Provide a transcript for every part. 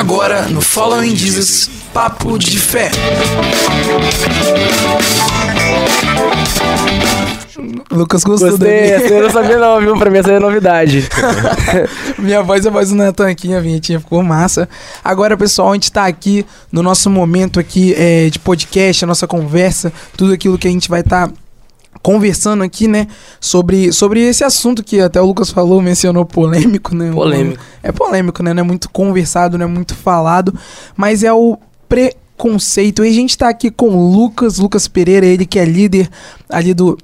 Agora no Following Jesus, Papo de Fé. Lucas gostou Gostei, dele. essa eu não sabia não, viu? Pra mim essa é novidade. Minha voz é a voz do Natan aqui, minha vinhetinha ficou massa. Agora, pessoal, a gente tá aqui no nosso momento aqui é, de podcast, a nossa conversa, tudo aquilo que a gente vai estar conversando aqui, né, sobre, sobre esse assunto que até o Lucas falou, mencionou polêmico, né? Polêmico. É polêmico, né? Não é muito conversado, não é muito falado, mas é o preconceito. E a gente tá aqui com o Lucas, Lucas Pereira, ele que é líder ali do...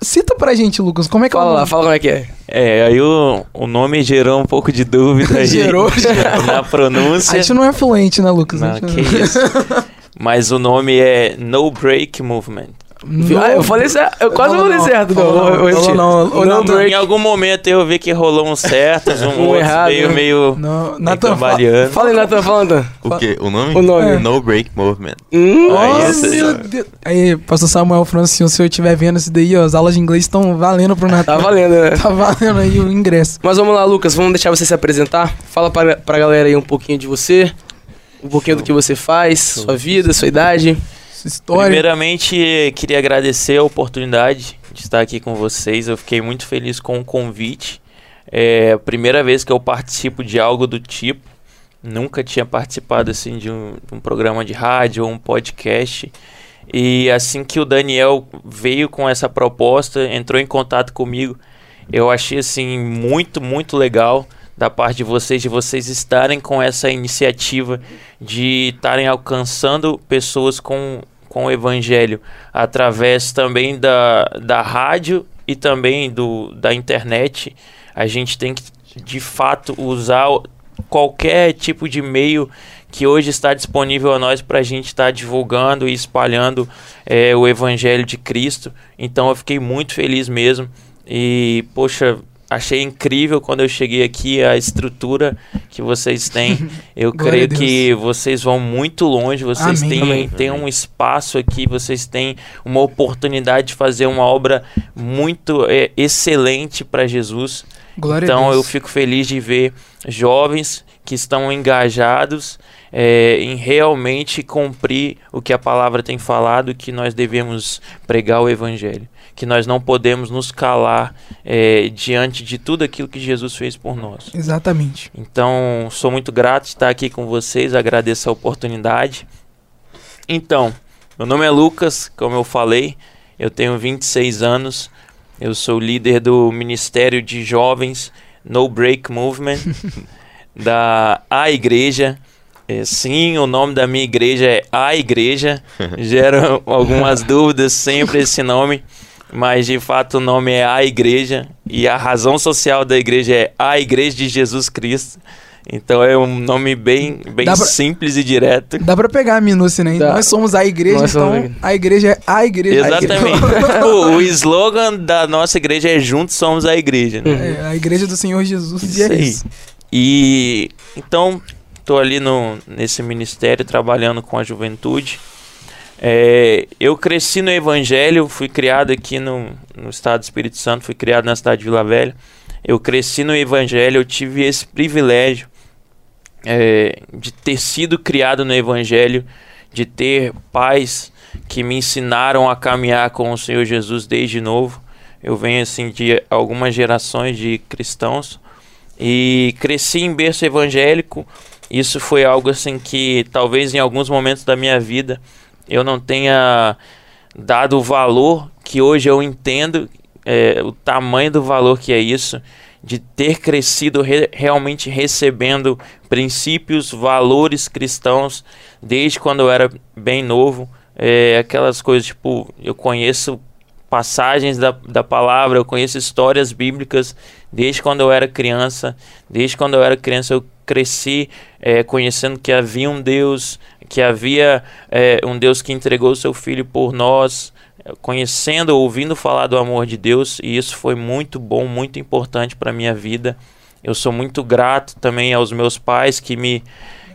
Cita pra gente, Lucas, como é que é o Fala lá, nome? fala como é que é. É, aí o, o nome gerou um pouco de dúvida aí Gerou, gerou. na pronúncia. A gente não é fluente, né, Lucas? Não, que isso. Mas o nome é No Break Movement. Não- Ah, eu falei certo, eu quase Falou falei não, certo. Não, não, eu- não. No Natan, break. Em algum momento eu vi que rolou uns certos, um, Um outro errado, meio, né? meio, Não, meio Nathan. Fala aí, Nathan, fala, Nathan. O quê? O nome? O nome. É. No Break Movement. Isso aí, meu ó. Deus. Aí, pastor Samuel Francisco, se eu estiver vendo isso daí, ó, as aulas de inglês estão valendo pro Natan. tá valendo, né? Tá valendo aí o ingresso. Mas vamos lá, Lucas, vamos deixar você se apresentar. Fala pra, pra galera aí um pouquinho de você, um pouquinho do que você faz, sua vida, sua idade. História. Primeiramente, queria agradecer a oportunidade de estar aqui com vocês. Eu fiquei muito feliz com o convite. É a primeira vez que eu participo de algo do tipo. Nunca tinha participado assim de um, de um programa de rádio ou um podcast. E assim que o Daniel veio com essa proposta, entrou em contato comigo, eu achei assim muito, muito legal da parte de vocês, de vocês estarem com essa iniciativa de estarem alcançando pessoas com, com o evangelho através também da, da rádio e também do, da internet. A gente tem que de fato usar qualquer tipo de meio que hoje está disponível a nós para a gente estar divulgando e espalhando eh, o evangelho de Cristo. Então eu fiquei muito feliz mesmo e poxa achei incrível quando eu cheguei aqui a estrutura que vocês têm. Eu creio que vocês vão muito longe. Vocês Amém. têm, Amém. têm um espaço aqui. Vocês têm uma oportunidade de fazer uma obra muito eh, excelente para Jesus. Glória Então eu fico feliz de ver jovens que estão engajados eh, em realmente cumprir o que a palavra tem falado, que nós devemos pregar o evangelho, que nós não podemos nos calar eh, diante de tudo aquilo que Jesus fez por nós. Exatamente. Então, sou muito grato de estar aqui com vocês, agradeço a oportunidade. Então, meu nome é Lucas, como eu falei, eu tenho 26 anos, eu sou líder do Ministério de Jovens No Break Movement da A Igreja. É, sim, o nome da minha igreja é A Igreja. Gera algumas dúvidas sempre esse nome, mas de fato o nome é A Igreja e a razão social da igreja é A Igreja de Jesus Cristo. Então é um nome bem, bem pra- simples e direto. Dá pra pegar a minúcia, né? Dá. Nós somos a igreja, Nós somos a então igreja. a igreja é a igreja. Exatamente. o, o slogan da nossa igreja é Juntos Somos a Igreja. Né? É, a igreja do Senhor Jesus. e Isso é aí. isso. E então tô ali no, nesse ministério trabalhando com a juventude. É, eu cresci no Evangelho, fui criado aqui no, no estado do Espírito Santo, fui criado na cidade de Vila Velha. Eu cresci no Evangelho, eu tive esse privilégio é, de ter sido criado no Evangelho, de ter pais que me ensinaram a caminhar com o Senhor Jesus desde novo. Eu venho assim de algumas gerações de cristãos e cresci em berço evangélico. Isso foi algo assim que talvez em alguns momentos da minha vida eu não tenha dado o valor que hoje eu entendo, é, o tamanho do valor que é isso, de ter crescido re- realmente recebendo princípios, valores cristãos desde quando eu era bem novo. É, aquelas coisas tipo, eu conheço passagens da, da palavra, eu conheço histórias bíblicas desde quando eu era criança. Desde quando eu era criança, eu cresci é, conhecendo que havia um Deus, que havia é, um Deus que entregou o seu filho por nós, conhecendo, ouvindo falar do amor de Deus, e isso foi muito bom, muito importante para minha vida. Eu sou muito grato também aos meus pais que me,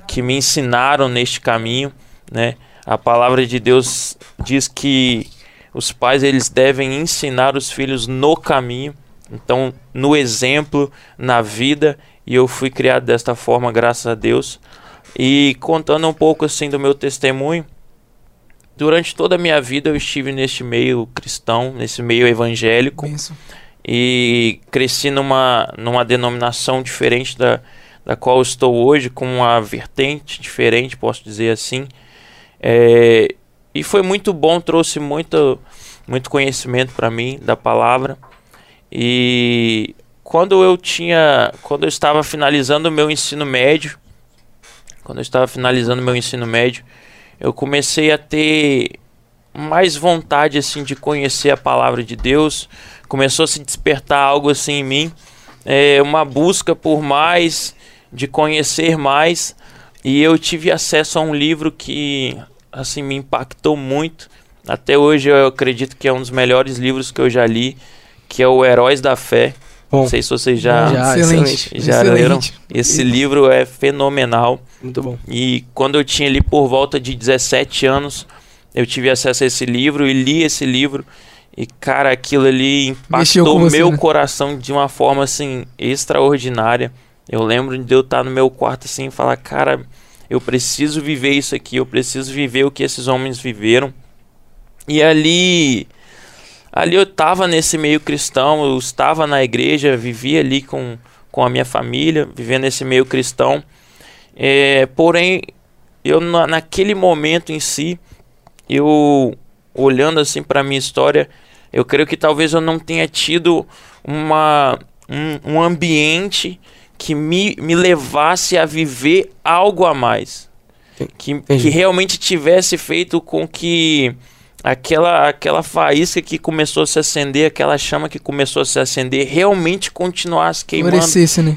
que me ensinaram neste caminho, né? A palavra de Deus diz que os pais eles devem ensinar os filhos no caminho, então no exemplo, na vida, e eu fui criado desta forma, graças a Deus. E contando um pouco assim do meu testemunho, durante toda a minha vida eu estive neste meio cristão, nesse meio evangélico Benção. e cresci numa, numa denominação diferente da, da qual estou hoje, com uma vertente diferente, posso dizer assim. É, e foi muito bom, trouxe muito, muito conhecimento para mim da palavra. E quando eu tinha, quando eu estava finalizando o meu ensino médio, quando eu estava finalizando meu ensino médio, eu comecei a ter mais vontade assim de conhecer a palavra de Deus. Começou a se despertar algo assim em mim, é, uma busca por mais, de conhecer mais. E eu tive acesso a um livro que assim me impactou muito. Até hoje eu acredito que é um dos melhores livros que eu já li, que é o Heróis da Fé. Bom. Não sei se vocês já Já, excelente. excelente. já excelente. leram. Esse livro é fenomenal. Muito bom. E quando eu tinha ali por volta de 17 anos, eu tive acesso a esse livro e li esse livro. E, cara, aquilo ali impactou você, meu né? coração de uma forma, assim, extraordinária. Eu lembro de eu estar no meu quarto, assim, e falar, cara, eu preciso viver isso aqui, eu preciso viver o que esses homens viveram. E ali, ali eu estava nesse meio cristão, eu estava na igreja, vivia ali com, com a minha família, vivendo esse meio cristão. É, porém, eu na, naquele momento em si, eu olhando assim para minha história, eu creio que talvez eu não tenha tido uma, um, um ambiente que me, me levasse a viver algo a mais. Que, que realmente tivesse feito com que aquela, aquela faísca que começou a se acender, aquela chama que começou a se acender, realmente continuasse queimando né?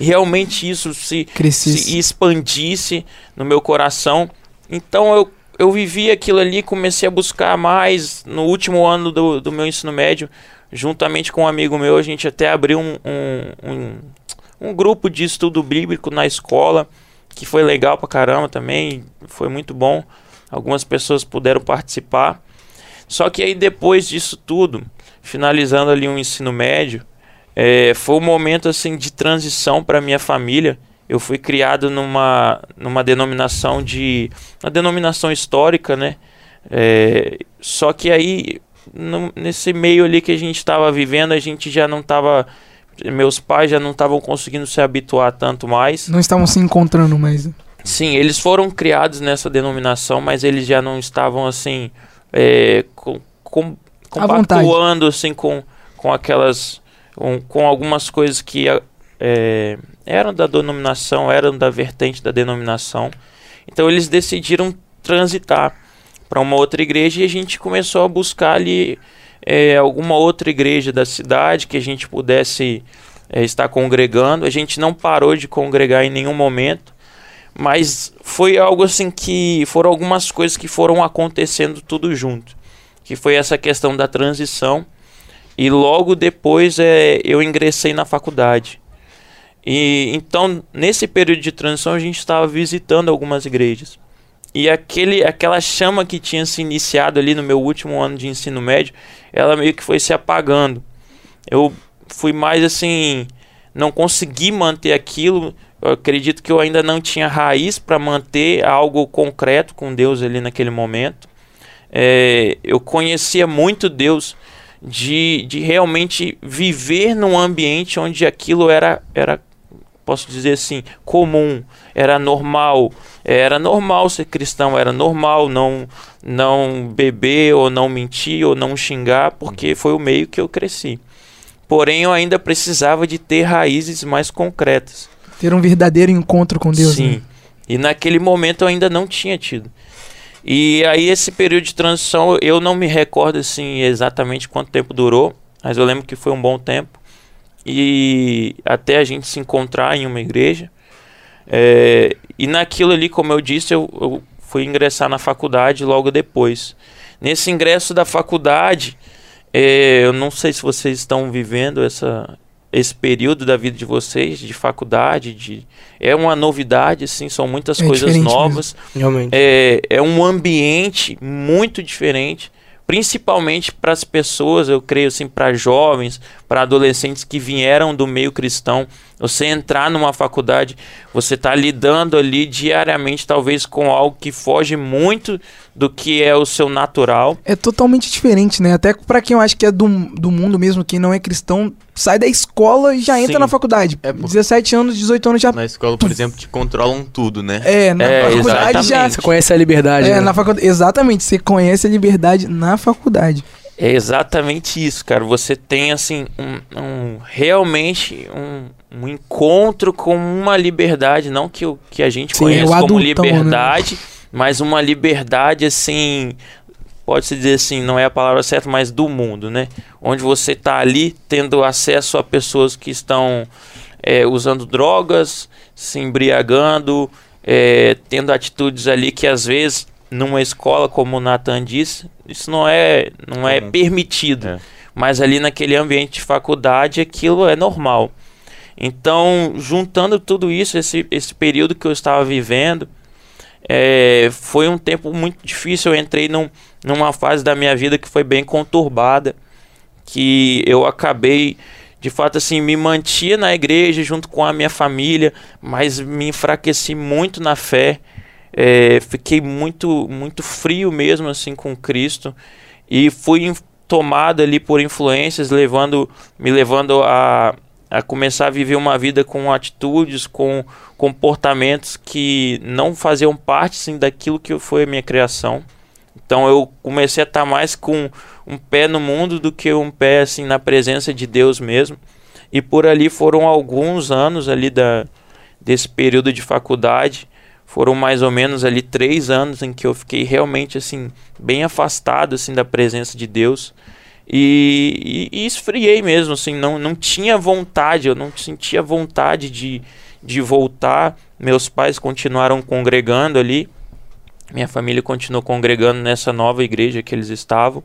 realmente isso se, se expandisse no meu coração. Então eu, eu vivi aquilo ali, comecei a buscar mais no último ano do, do meu ensino médio, juntamente com um amigo meu, a gente até abriu um, um, um, um grupo de estudo bíblico na escola, que foi legal pra caramba também, foi muito bom. Algumas pessoas puderam participar. Só que aí depois disso tudo, finalizando ali um ensino médio, é, foi um momento assim de transição para minha família. Eu fui criado numa, numa denominação de uma denominação histórica, né? É, só que aí no- nesse meio ali que a gente estava vivendo, a gente já não estava, meus pais já não estavam conseguindo se habituar tanto mais. Não estavam se encontrando mais. né? Sim, eles foram criados nessa denominação, mas eles já não estavam assim é, com, com, compactuando assim com, com aquelas com, com algumas coisas que é, eram da denominação, eram da vertente da denominação. Então eles decidiram transitar para uma outra igreja e a gente começou a buscar ali é, alguma outra igreja da cidade que a gente pudesse é, estar congregando. A gente não parou de congregar em nenhum momento, mas foi algo assim que foram algumas coisas que foram acontecendo tudo junto, que foi essa questão da transição e logo depois é, eu ingressei na faculdade. E então nesse período de transição a gente estava visitando algumas igrejas. E aquele, aquela chama que tinha se iniciado ali no meu último ano de ensino médio, ela meio que foi se apagando. Eu fui mais assim, não consegui manter aquilo. Eu acredito que eu ainda não tinha raiz para manter algo concreto com Deus ali naquele momento. É, eu conhecia muito Deus de, de realmente viver num ambiente onde aquilo era, era, posso dizer assim, comum, era normal. Era normal ser cristão, era normal não, não beber, ou não mentir, ou não xingar, porque foi o meio que eu cresci. Porém, eu ainda precisava de ter raízes mais concretas. Ter um verdadeiro encontro com Deus. Sim. né? E naquele momento eu ainda não tinha tido. E aí esse período de transição, eu não me recordo assim exatamente quanto tempo durou, mas eu lembro que foi um bom tempo. E até a gente se encontrar em uma igreja. É, e naquilo ali, como eu disse, eu, eu fui ingressar na faculdade logo depois. Nesse ingresso da faculdade, é, eu não sei se vocês estão vivendo essa, esse período da vida de vocês, de faculdade, de, é uma novidade, assim, são muitas É coisas novas. Realmente. É, é um ambiente muito diferente, principalmente para as pessoas, eu creio assim, para jovens, para adolescentes que vieram do meio cristão. Você entrar numa faculdade, você está lidando ali diariamente, talvez com algo que foge muito do que é o seu natural. É totalmente diferente, né? Até pra quem eu acho que é do, do mundo mesmo, quem não é cristão, sai da escola e já entra Sim. na faculdade. É, pô. 17 anos, 18 anos já. Na escola, por exemplo, te controlam tudo, né? É, na É, faculdade já. exatamente. Você conhece a liberdade, É, né? na faculdade. Exatamente, você conhece a liberdade na faculdade. É exatamente isso, cara. Você tem assim um, um- realmente um, um encontro com uma liberdade, não que, o- que a gente Sim, conhece como adultão, né? Mas uma liberdade assim, pode-se dizer assim, não é a palavra certa, mas do mundo, né? Onde você tá ali tendo acesso a pessoas que estão é, usando drogas, se embriagando, é, tendo atitudes ali que às vezes numa escola, como o Nathan disse, isso não é, não é Comum. permitido. É. Mas ali naquele ambiente de faculdade aquilo é normal. Então, juntando tudo isso, esse, esse período que eu estava vivendo, é, foi um tempo muito difícil. Eu entrei num, numa fase da minha vida que foi bem conturbada, que eu acabei, de fato, assim, me mantia na igreja junto com a minha família, mas me enfraqueci muito na fé. É, fiquei muito, muito frio mesmo, assim, com Cristo e fui tomado ali por influências, levando, me levando a, a começar a viver uma vida com atitudes, com comportamentos que não faziam parte assim, daquilo que foi a minha criação. Então eu comecei a estar mais com um pé no mundo do que um pé assim na presença de Deus mesmo. E por ali foram alguns anos ali da, desse período de faculdade. Foram mais ou menos ali três anos em que eu fiquei realmente assim bem afastado assim da presença de Deus e, e, e esfriei mesmo assim não, não tinha vontade eu não sentia vontade de, de voltar. Meus pais continuaram congregando ali. Minha família continuou congregando nessa nova igreja que eles estavam.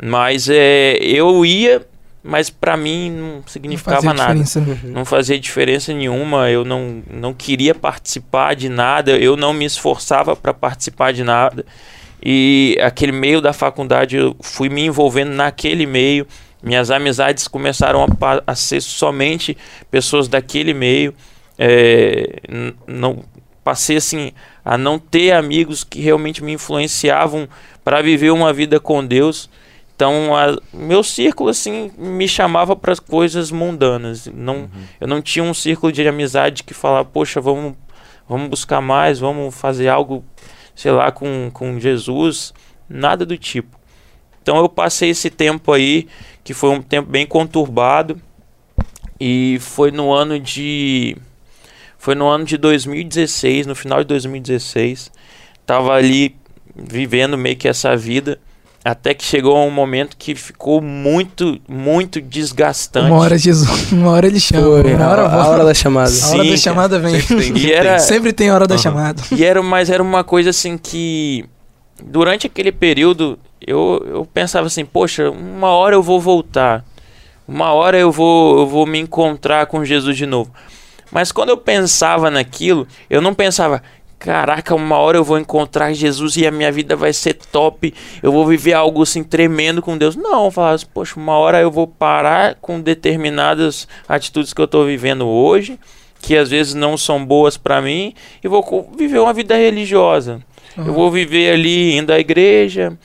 Mas é, eu ia mas para mim não Não significava fazia nada. diferença. não fazia diferença nenhuma, eu não, não queria participar de nada, eu não me esforçava para participar de nada. E aquele meio da faculdade eu fui me envolvendo naquele meio. Minhas amizades começaram a, a ser somente pessoas daquele meio. É, não passei assim a não ter amigos que realmente me influenciavam para viver uma vida com Deus. Então, a- meu círculo assim me chamava para as coisas mundanas. Não, eu não tinha um círculo de amizade que falava, poxa, vamos, vamos buscar mais, vamos fazer algo, sei lá, com, com Jesus. Nada do tipo. Então eu passei esse tempo aí, que foi um tempo bem conturbado. E foi no ano de. Foi no ano de 2016, no final de 2016. Tava ali vivendo meio que essa vida. Até que chegou um momento que ficou muito, muito desgastante. Uma hora Jesus, uma hora ele chama. Foi, uma a, hora a volta. hora da chamada. A hora Sim, da chamada vem. Sempre tem. E era, Sempre tem hora da Aham. chamada. E era, mas era uma coisa assim que durante aquele período eu, eu pensava assim, poxa, uma hora eu vou voltar. Uma hora eu vou, eu vou me encontrar com Jesus de novo. Mas quando eu pensava naquilo, eu não pensava, caraca, uma hora eu vou encontrar Jesus e a minha vida vai ser top. Eu vou viver algo assim tremendo com Deus. Não, eu falava assim, poxa, uma hora eu vou parar com determinadas atitudes que eu tô vivendo hoje, que às vezes não são boas para mim, e vou viver uma vida religiosa. Eu vou viver ali indo à igreja,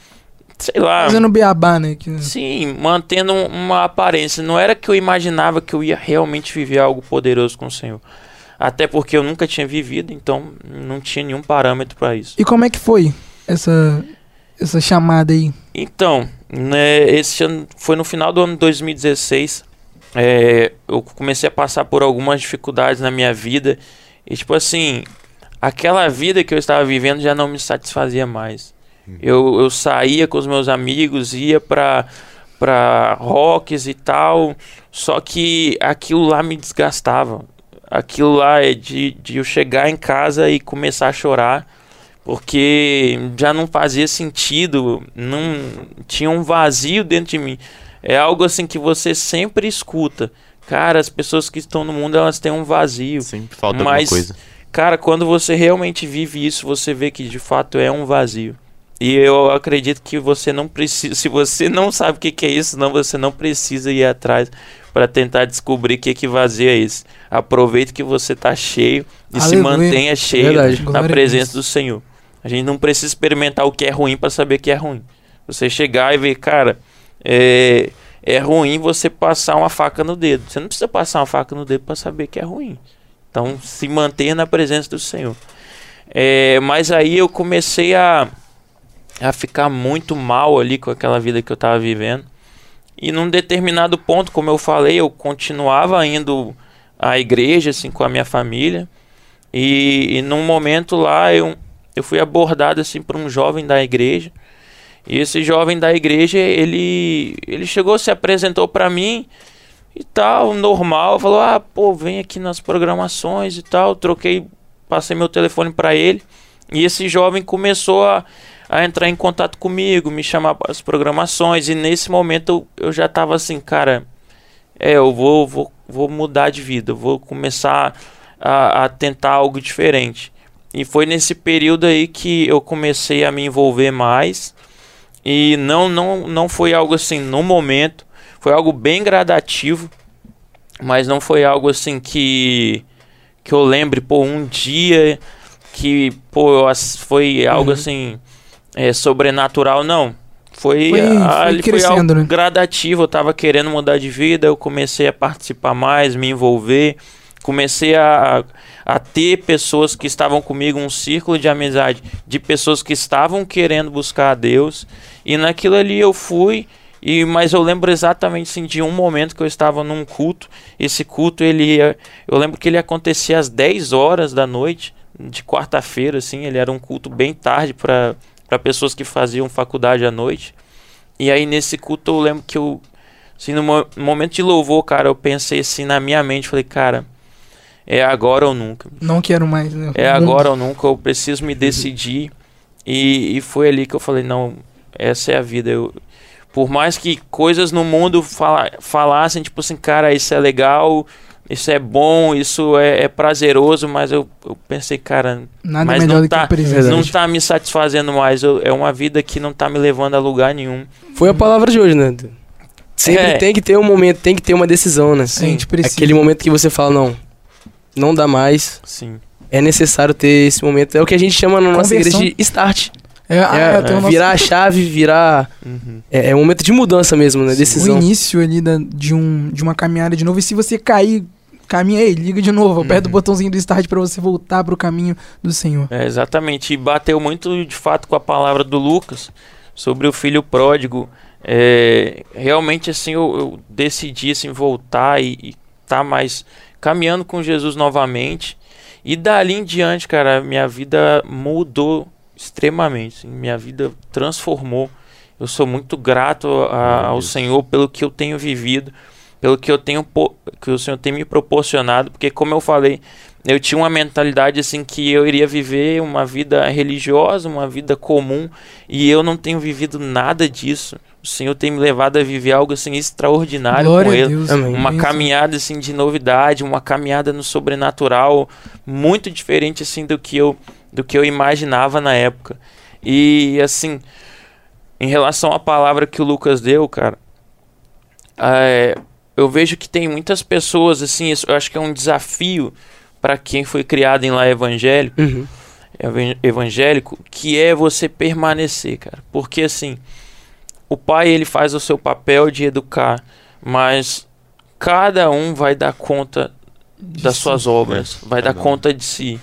sei lá. Fazendo beabá, né? Que- Sim, mantendo um- uma aparência. Não era que eu imaginava que eu ia realmente viver algo poderoso com o Senhor. Até porque eu nunca tinha vivido, então não tinha nenhum parâmetro para isso. E como é que foi essa, essa chamada aí? Então, né, esse ano foi no final do ano de 2016. é, eu comecei a passar por algumas dificuldades na minha vida. E, tipo assim, aquela vida que eu estava vivendo já não me satisfazia mais. Eu, eu saía com os meus amigos, ia pra, pra rocks e tal. Só que aquilo lá me desgastava. Aquilo lá é de, de eu chegar em casa e começar a chorar porque já não fazia sentido, não tinha um vazio dentro de mim. É algo assim que você sempre escuta. Cara, as pessoas que estão no mundo, elas têm um vazio. Sempre falta Mas- alguma coisa. Cara, quando você realmente vive isso, você vê que de fato é um vazio. E eu acredito que você não precisa, se você não sabe o que, que é isso, não você não precisa ir atrás para tentar descobrir o que que vazia é isso. Aproveite que você está cheio e se Aleluia. mantenha cheio Verdade. na presença do Senhor. A gente não precisa experimentar o que é ruim para saber que é ruim. Você chegar e ver, cara, é, é ruim você passar uma faca no dedo. Você não precisa passar uma faca no dedo para saber que é ruim. Então, se mantenha na presença do Senhor. É, mas aí eu comecei a, a ficar muito mal ali com aquela vida que eu estava vivendo. E num determinado ponto, como eu falei, eu continuava indo à igreja assim com a minha família. E, e num momento lá eu, eu fui abordado assim por um jovem da igreja. E esse jovem da igreja, ele ele chegou, se apresentou para mim e tal, normal, falou: "Ah, pô, vem aqui nas programações e tal". Troquei, passei meu telefone para ele. E esse jovem começou a a entrar em contato comigo, me chamar para as programações. E nesse momento eu, eu já tava assim, cara, é, eu vou, vou, vou mudar de vida, vou começar a, a tentar algo diferente. E foi nesse período aí que eu comecei a me envolver mais. E não, não, não foi algo assim no momento, foi algo bem gradativo, mas não foi algo assim que que eu lembre, pô, um dia que, pô, foi algo Uhum. assim é, sobrenatural, não. Foi, Foi- foi ali foi crescendo, algo né? gradativo, eu tava querendo mudar de vida, eu comecei a participar mais, me envolver, comecei a, a ter pessoas que estavam comigo, um círculo de amizade de pessoas que estavam querendo buscar a Deus, e naquilo ali eu fui, e mas eu lembro exatamente assim, de um momento que eu estava num culto, esse culto ele ia, eu lembro que ele acontecia às 10 horas da noite, de quarta-feira assim, ele era um culto bem tarde para para pessoas que faziam faculdade à noite. E aí nesse culto eu lembro que eu assim no mo- no momento de louvor, cara, eu pensei assim na minha mente, falei, cara, é agora ou nunca. Não quero mais, né? É agora ou nunca, eu preciso me decidir. E, e foi ali que eu falei, não, essa é a vida. Eu, por mais que coisas no mundo fala, falassem, tipo assim, cara, isso é legal, isso é bom, isso é, é prazeroso, mas eu, eu pensei, cara, Nada mas melhor não do que tá- não tá me satisfazendo mais. eu- é uma vida que não tá me levando a lugar nenhum. Foi a palavra de hoje, né? Sempre É. tem que ter um momento, tem que ter uma decisão, né? A gente precisa. Aquele momento que você fala, não, não dá mais, Sim. é necessário ter esse momento. É o que a gente chama na nossa igreja de start. É, ah, É, é, o nosso- virar a chave, virar... Uhum. É, é um momento de mudança mesmo, né? o Decisão. início ali da- de, um, de uma caminhada de novo. E se você cair, caminha aí, liga de novo. Aperta o Uhum. botãozinho do start pra você voltar pro caminho do Senhor. É, exatamente. E bateu muito de fato com a palavra do Lucas sobre o filho pródigo. É, realmente, assim, eu, eu decidi assim, voltar e, e tá mais caminhando com Jesus novamente. E dali em diante, cara, minha vida mudou extremamente. assim, minha vida transformou. Eu sou muito grato a- ao Senhor pelo que eu tenho vivido, pelo que eu tenho po- que o Senhor tem me proporcionado, porque como eu falei, eu tinha uma mentalidade assim que eu iria viver uma vida religiosa, uma vida comum, e eu não tenho vivido nada disso. O Senhor tem me levado a viver algo assim extraordinário Glória com ele. Deus. Uma Bênção. caminhada assim de novidade, uma caminhada no sobrenatural, muito diferente assim do que eu do que eu imaginava na época. E assim, em relação à palavra que o Lucas deu, cara, é, eu vejo que tem muitas pessoas assim, isso eu acho que é um desafio para quem foi criado em lá evangélico Uhum. evan- evangélico, que é você permanecer, cara. Porque assim, o pai ele faz o seu papel de educar, mas cada um vai dar conta das suas obras, vai dar cada um. conta de si.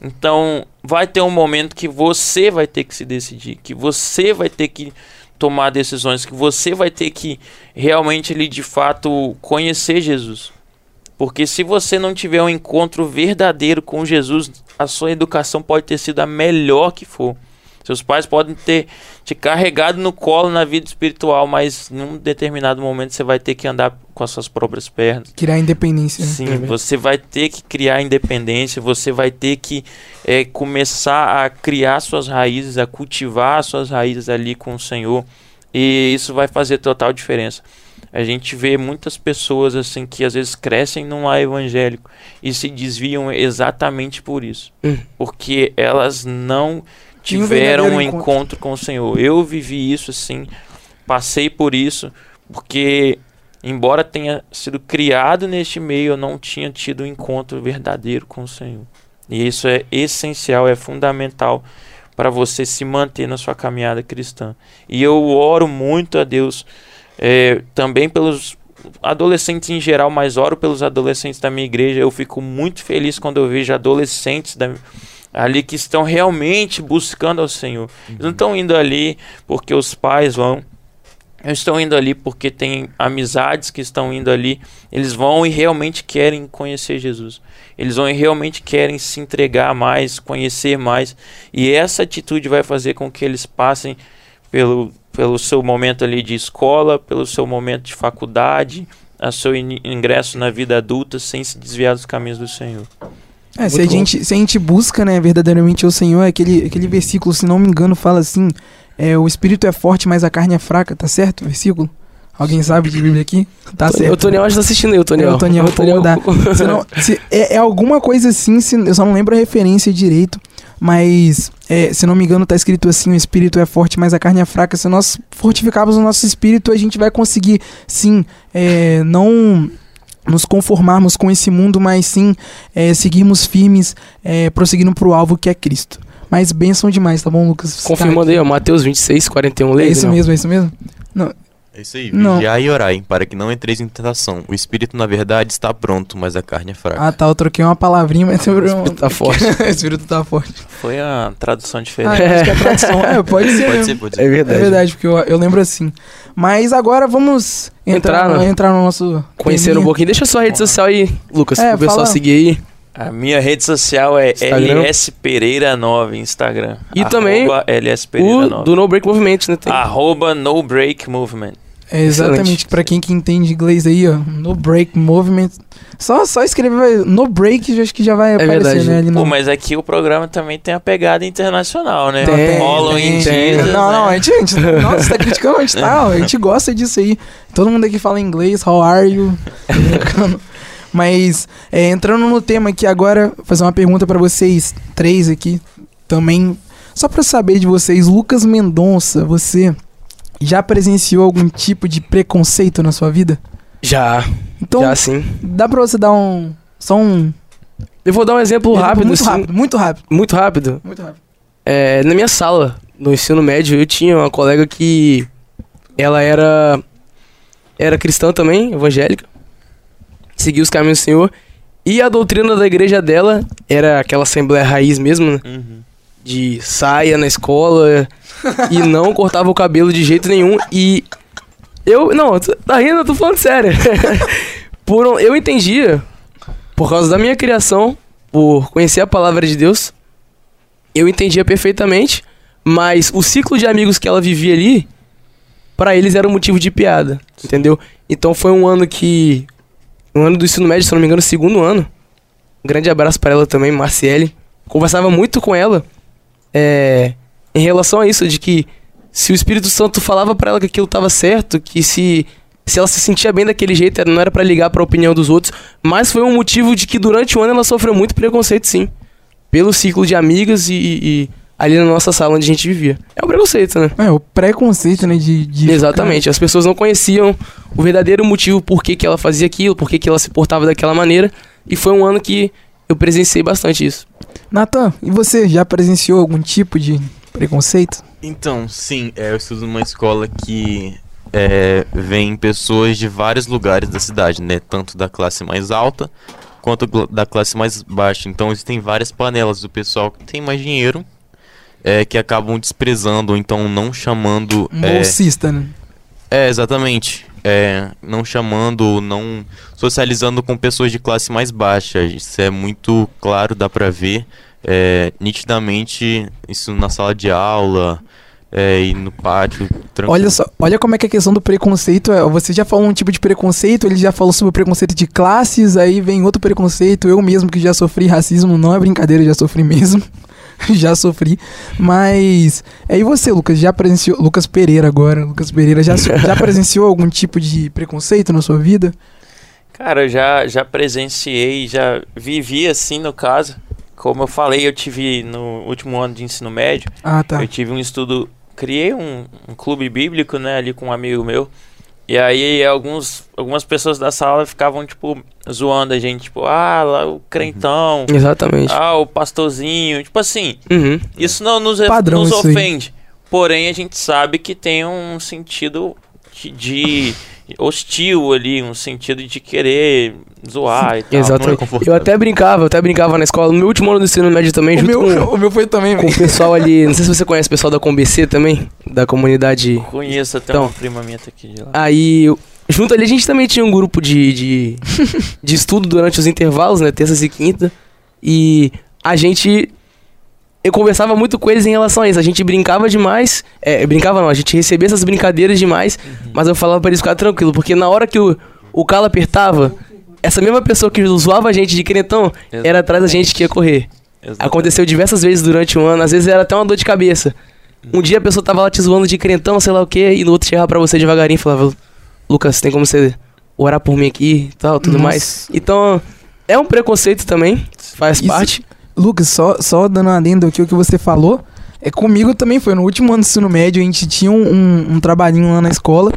Então, vai ter um momento que você vai ter que se decidir, que você vai ter que tomar decisões, que você vai ter que realmente ele de fato conhecer Jesus. Porque se você não tiver um encontro verdadeiro com Jesus, a sua educação pode ter sido a melhor que for. Seus pais podem ter te carregado no colo na vida espiritual, mas num determinado momento você vai ter que andar com as suas próprias pernas. Criar independência. né? Sim, você vai ter que criar independência, você vai ter que eh, começar a criar suas raízes, a cultivar suas raízes ali com o Senhor. E isso vai fazer total diferença. A gente vê muitas pessoas assim que às vezes crescem num lar evangélico e se desviam exatamente por isso. Hum. Porque elas não tiveram um encontro. encontro. com o Senhor. Eu vivi isso assim, passei por isso, porque embora tenha sido criado neste meio, eu não tinha tido um encontro verdadeiro com o Senhor. E isso é essencial, é fundamental para você se manter na sua caminhada cristã. E eu oro muito a Deus eh, também pelos adolescentes em geral, mas oro pelos adolescentes da minha igreja. Eu fico muito feliz quando eu vejo adolescentes da, ali que estão realmente buscando ao Senhor. Eles não estão indo ali porque os pais vão. Eles estão indo ali porque tem amizades que estão indo ali. Eles vão e realmente querem conhecer Jesus. Eles vão e realmente querem se entregar mais, conhecer mais. E essa atitude vai fazer com que eles passem pelo, pelo seu momento ali de escola, pelo seu momento de faculdade, a seu in- ingresso na vida adulta, sem se desviar dos caminhos do Senhor. É, se a, bom. gente, se a gente busca, né, verdadeiramente o Senhor, aquele, aquele versículo, se não me engano, fala assim: é, o espírito é forte, mas a carne é fraca, tá certo? o Versículo? Alguém sabe de Bíblia aqui? Tá certo. O Toniel já tá assistindo aí, o Toniel. É, o Toniel, Toniel- vou mudar. Se não- se- é, é alguma coisa assim, se- eu só não lembro a referência direito, mas é, se não me engano tá escrito assim, o espírito é forte, mas a carne é fraca. Se nós fortificarmos o nosso espírito, a gente vai conseguir, sim, é, não nos conformarmos com esse mundo, mas sim é, seguirmos firmes, é, prosseguindo pro alvo que é Cristo. Mas bênção demais, tá bom, Lucas? Confirmando aí, ó, Mateus 26, 41, É lê. isso Daniel. mesmo, é isso mesmo? É isso aí, Não. vigiai e orai, para que não entreis em tentação. O espírito, na verdade, está pronto, mas a carne é fraca. Ah, tá, eu troquei uma palavrinha, mas sobre um... Tá forte. o espírito tá forte. Foi a tradução Ah, diferente. eu acho que é tradução. É, pode ser. Pode ser, pode ser. É É verdade. verdade, porque eu, eu lembro assim. Mas agora vamos entrar, Entrar, no, entrar no nosso. Conhecendo um pouquinho. Deixa a sua rede social aí, Lucas, É, pro pessoal fala. seguir aí. A minha rede social é Instagram. LS Pereira 9 Instagram. E também Arroba LS Pereira O 9. do No Break Movement, né? Tem. Arroba No Break Movement. É exatamente, pra quem que entende inglês aí, ó. No break movement. Só, só escrever no break, acho que já vai aparecer, verdade. né? Ali no... Pô, mas aqui o programa também tem a pegada internacional, né? Tem, Rolam tem, em tem. dias, Não, não, a né? gente, a gente, nossa, tá criticando, a gente tá, a gente gosta disso aí. Todo mundo aqui fala inglês, how are you? Tô brincando. Mas, é, entrando no tema aqui agora, vou fazer uma pergunta pra vocês três aqui, também, só pra saber de vocês, Lucas Mendonça, você já presenciou algum tipo de preconceito na sua vida? Já, Então, já sim. dá pra você dar um, só um... Eu vou dar um exemplo rápido, muito assim, rápido, muito rápido, muito rápido. muito rápido. É, na minha sala, no ensino médio, eu tinha uma colega que ela era era cristã também, evangélica, seguia os caminhos do Senhor, e a doutrina da igreja dela era aquela assembleia raiz mesmo, né? Uhum. De saia na escola e não cortava o cabelo de jeito nenhum e eu não, tá rindo, eu tô falando sério. por eu entendia por causa da minha criação, por conhecer a palavra de Deus, eu entendia perfeitamente, mas o ciclo de amigos que ela vivia ali pra eles era um motivo de piada, entendeu? Então foi um ano que um ano do ensino médio, se não me engano, segundo ano. Um grande abraço pra ela também, Marciele. Conversava muito com ela é, em relação a isso, de que se o Espírito Santo falava pra ela que aquilo tava certo, que se, se ela se sentia bem daquele jeito, não era pra ligar pra opinião dos outros, mas foi um motivo de que durante o ano ela sofreu muito preconceito, sim. Pelo ciclo de amigas e, e ali na nossa sala onde a gente vivia. É um preconceito, né? É, o preconceito, né, de... de Exatamente. As pessoas não conheciam o verdadeiro motivo por que, que ela fazia aquilo, por que, que ela se portava daquela maneira. E foi um ano que eu presenciei bastante isso. Natan, e você já presenciou algum tipo de preconceito? Então, sim, é, eu estudo numa escola que é, vem pessoas de vários lugares da cidade, né? Tanto da classe mais alta quanto da classe mais baixa. Então existem várias panelas do pessoal que tem mais dinheiro, é, que acabam desprezando ou então não chamando. É, bolsista, né? É, exatamente. É, não chamando, não socializando com pessoas de classe mais baixa. Isso é muito claro, dá pra ver é, nitidamente isso na sala de aula é, e no pátio. tranquilo. Olha só, olha como é que a questão do preconceito é. Você já falou um tipo de preconceito, ele já falou sobre o preconceito de classes, aí vem outro preconceito. Eu mesmo que já sofri racismo, não é brincadeira, já sofri mesmo. já sofri. Mas. Aí você, Lucas, já presenciou. Lucas Pereira agora. Lucas Pereira, já, já presenciou algum tipo de preconceito na sua vida? Cara, eu já, já presenciei, já vivi assim no caso. como eu falei, eu tive no último ano de ensino médio, Ah, tá. eu tive um estudo, criei um, um clube bíblico, né, ali com um amigo meu. E aí alguns, algumas pessoas da sala ficavam, tipo, zoando a gente, tipo, ah, lá o crentão, Exatamente. ah, o pastorzinho, tipo assim, Uhum. isso não nos, Padrão nos isso aí. ofende. Porém, a gente sabe que tem um sentido de, de hostil ali, um sentido de querer zoar e tal. não é eu até brincava, eu até brincava na escola. No meu último ano do ensino médio também, O junto meu, com, o meu foi também, com o pessoal ali. Não sei se você conhece o pessoal da ComBC também, da comunidade. Conheço até Então. uma prima minha tá aqui de lá. Aí, junto ali, a gente também tinha um grupo de, de, de estudo durante os intervalos, né? Terças e quinta. E a gente. Eu conversava muito com eles em relação a isso. A gente brincava demais. É, brincava não, a gente recebia essas brincadeiras demais. Mas eu falava pra eles ficar tranquilo, porque na hora que o, o calo apertava, essa mesma pessoa que zoava a gente de crentão era atrás da gente que ia correr. Exatamente. Aconteceu diversas vezes durante um ano, às vezes era até uma dor de cabeça. Um dia a pessoa tava lá te zoando de crentão, sei lá o que, e no outro chegava pra você devagarinho e falava: Lucas, tem como você orar por mim aqui e tal, tudo Nossa. mais. Então, é um preconceito também, faz Isso- parte. Lucas, só, só dando uma adendo aqui o que você falou. É comigo também, foi no último ano do ensino médio, a gente tinha um, um, um trabalhinho lá na escola.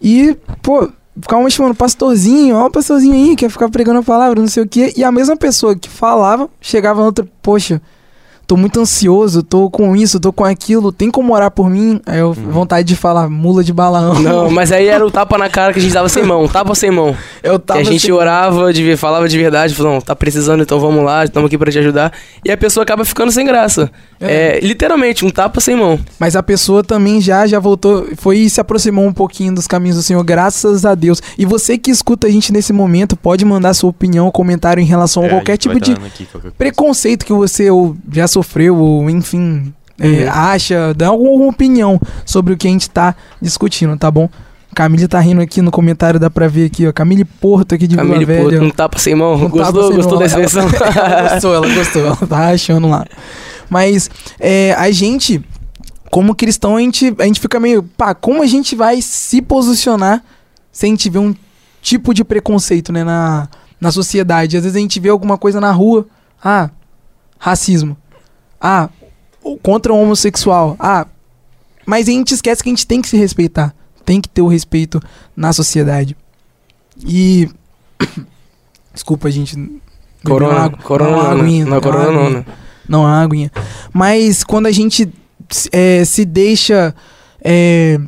E, pô, ficavam chamando pastorzinho, ó pastorzinho aí, quer ficar pregando a palavra, não sei o quê. E a mesma pessoa que falava, chegava na outra, poxa, tô muito ansioso, tô com isso, tô com aquilo, tem como orar por mim? Aí eu, vontade de falar, mula de balaão. Não, mas aí era o tapa na cara que a gente dava sem mão, tapa sem mão. eu Que tava a gente assim, orava, de, falava de verdade, falou, não, tá precisando, então vamos lá, estamos aqui pra te ajudar. E a pessoa acaba ficando sem graça. É, literalmente, um tapa sem mão. Mas a pessoa também já já voltou, foi e se aproximou um pouquinho dos caminhos do Senhor, graças a Deus. E você que escuta a gente nesse momento, pode mandar sua opinião, comentário em relação a É, qualquer gente tipo de aqui qualquer preconceito que você ou já sofreu, ou enfim, é, Uhum. acha, dá alguma opinião sobre o que a gente tá discutindo, tá bom? Camille tá rindo aqui no comentário, dá pra ver aqui, ó. Camille Porto aqui de Camille, Vila pô, Velha. um tapa sem mão. Gostou sendo- gostou da ela- expressão? ela gostou, ela gostou, ela tá achando lá. Mas é, a gente, como cristão, a gente, a gente fica meio, pá, como a gente vai se posicionar se a gente vê um tipo de preconceito, né, na, na sociedade? Às vezes a gente vê alguma coisa na rua, ah, racismo. Ah, contra o homossexual. Ah, mas a gente esquece que a gente tem que se respeitar. Tem que ter o respeito na sociedade. E. Desculpa, gente. Corona, água- corona, não, né? aguinha, não, uma corona não, aguinha. né? Não, a aguinha. Mas quando a gente é, se deixa é,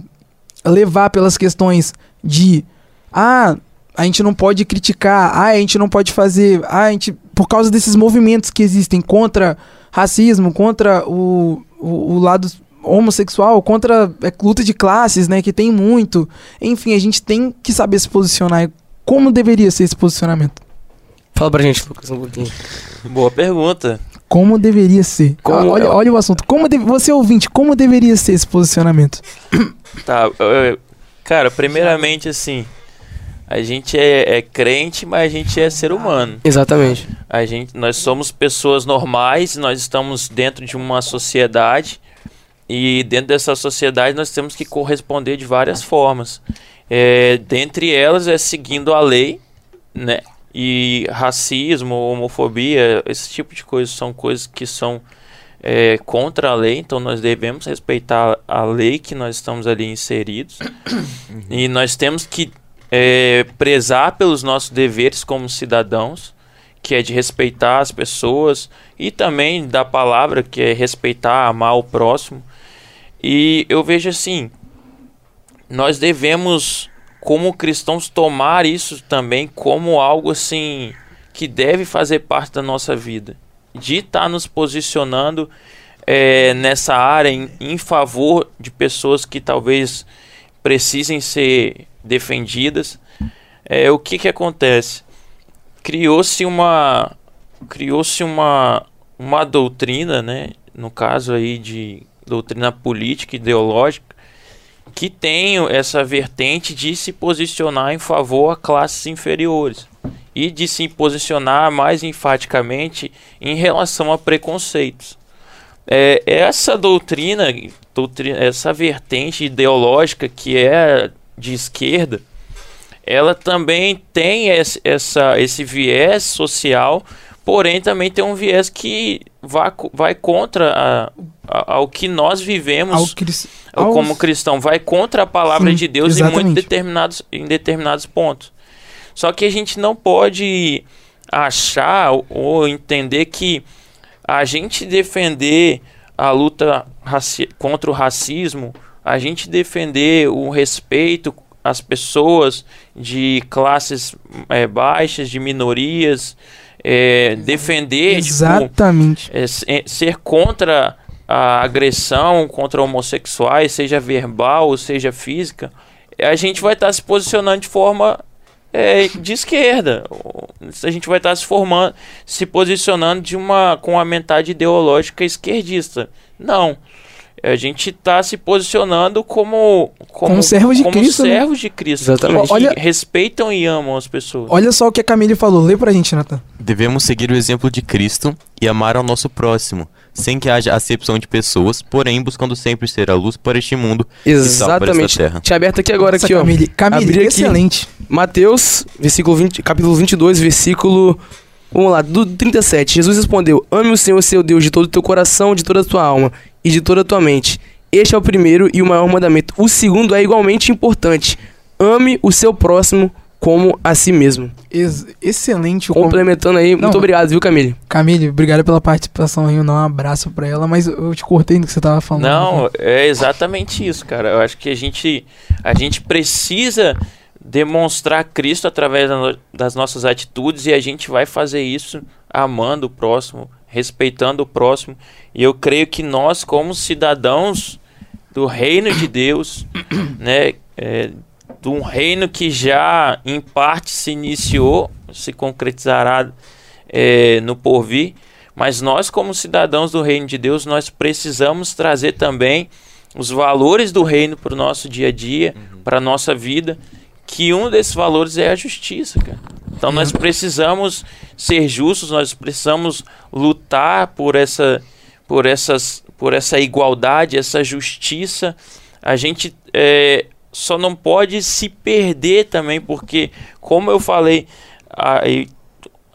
levar pelas questões de ah, a gente não pode criticar, ah, a gente não pode fazer, ah, a gente por causa desses movimentos que existem contra racismo, contra o, o, o lado homossexual, contra é, luta de classes, né, que tem muito. Enfim, a gente tem que saber se posicionar. Como deveria ser esse posicionamento? Fala pra gente, Lucas, um pouquinho. Boa pergunta. Como deveria ser? Como- olha, olha o assunto. Como deve- você ouvinte, como deveria ser esse posicionamento? Tá, eu- cara, primeiramente assim, a gente é, é crente, mas a gente é ser humano. Exatamente. A gente, nós somos pessoas normais, nós estamos dentro de uma sociedade e dentro dessa sociedade nós temos que corresponder de várias formas. É, dentre elas é seguindo a lei, né? E racismo, homofobia, esse tipo de coisas são coisas que são é, contra a lei, então nós devemos respeitar a lei que nós estamos ali inseridos. E nós temos que é, prezar pelos nossos deveres como cidadãos, que é de respeitar as pessoas e também da palavra, que é respeitar, amar o próximo. E eu vejo assim, nós devemos, como cristãos, tomar isso também como algo assim que deve fazer parte da nossa vida, de estar nos posicionando é, nessa área em, em favor de pessoas que talvez precisem ser defendidas. É, o que que acontece? Criou-se uma criou-se uma uma doutrina, né, no caso aí de doutrina política ideológica, que tem essa vertente de se posicionar em favor a classes inferiores e de se posicionar mais enfaticamente em relação a preconceitos. É, essa doutrina, doutrina, essa vertente ideológica que é de esquerda, ela também tem esse, essa, esse viés social porém também tem um viés que vai, vai contra a- a- ao que nós vivemos Ao cris- como cristão, vai contra a palavra Sim, de Deus em, muito determinados, em determinados pontos. Só que a gente não pode achar ou- ou entender que a gente defender a luta contra o racismo, a gente defender o respeito às pessoas de classes eh, baixas, de minorias, eh, defender tipo, Exatamente. é, se- é, ser contra a agressão contra homossexuais, seja verbal, seja física, a gente vai estar se posicionando de forma é, de esquerda. A gente vai estar se formando, se posicionando de uma com uma mentalidade ideológica esquerdista. Não. A gente está se posicionando como como, Como servos de como Cristo, né? servos de Cristo, Exatamente. que Olha- respeitam e amam as pessoas. Olha só o que a Camille falou. Lê pra gente, Nathan. Devemos seguir o exemplo de Cristo e amar ao nosso próximo, sem que haja acepção de pessoas, porém buscando sempre ser a luz para este mundo e sal para esta Exatamente. terra. Tinha aberto aqui agora, Nossa, aqui, ó. Camille, Camille Abri aqui. excelente. Mateus, versículo 20, capítulo 22, versículo. Vamos lá, do 37. Jesus respondeu: Ame o Senhor, seu Deus, de todo o teu coração, de toda a tua alma e de toda a tua mente. Este é o primeiro e o maior mandamento. O segundo é igualmente importante: ame o seu próximo como a si mesmo. Ex- excelente. Complementando aí, muito Não. obrigado, viu, Camille? Camille, obrigado pela participação aí. Não, um abraço pra ela, mas eu te cortei no que você tava falando. Não, é exatamente isso, cara. Eu acho que a gente, a gente precisa demonstrar Cristo através das nossas atitudes e a gente vai fazer isso amando o próximo, respeitando o próximo. E eu creio que nós, como cidadãos do reino de Deus, né, é, de um reino que já em parte se iniciou, se concretizará é, no porvir, mas nós, como cidadãos do reino de Deus, nós precisamos trazer também os valores do reino para o nosso dia a dia, para a nossa vida, que um desses valores é a justiça, cara. Então nós precisamos ser justos, nós precisamos lutar por essa, por essas, por essa igualdade, essa justiça. A gente é, só não pode se perder também, porque, como eu falei, a-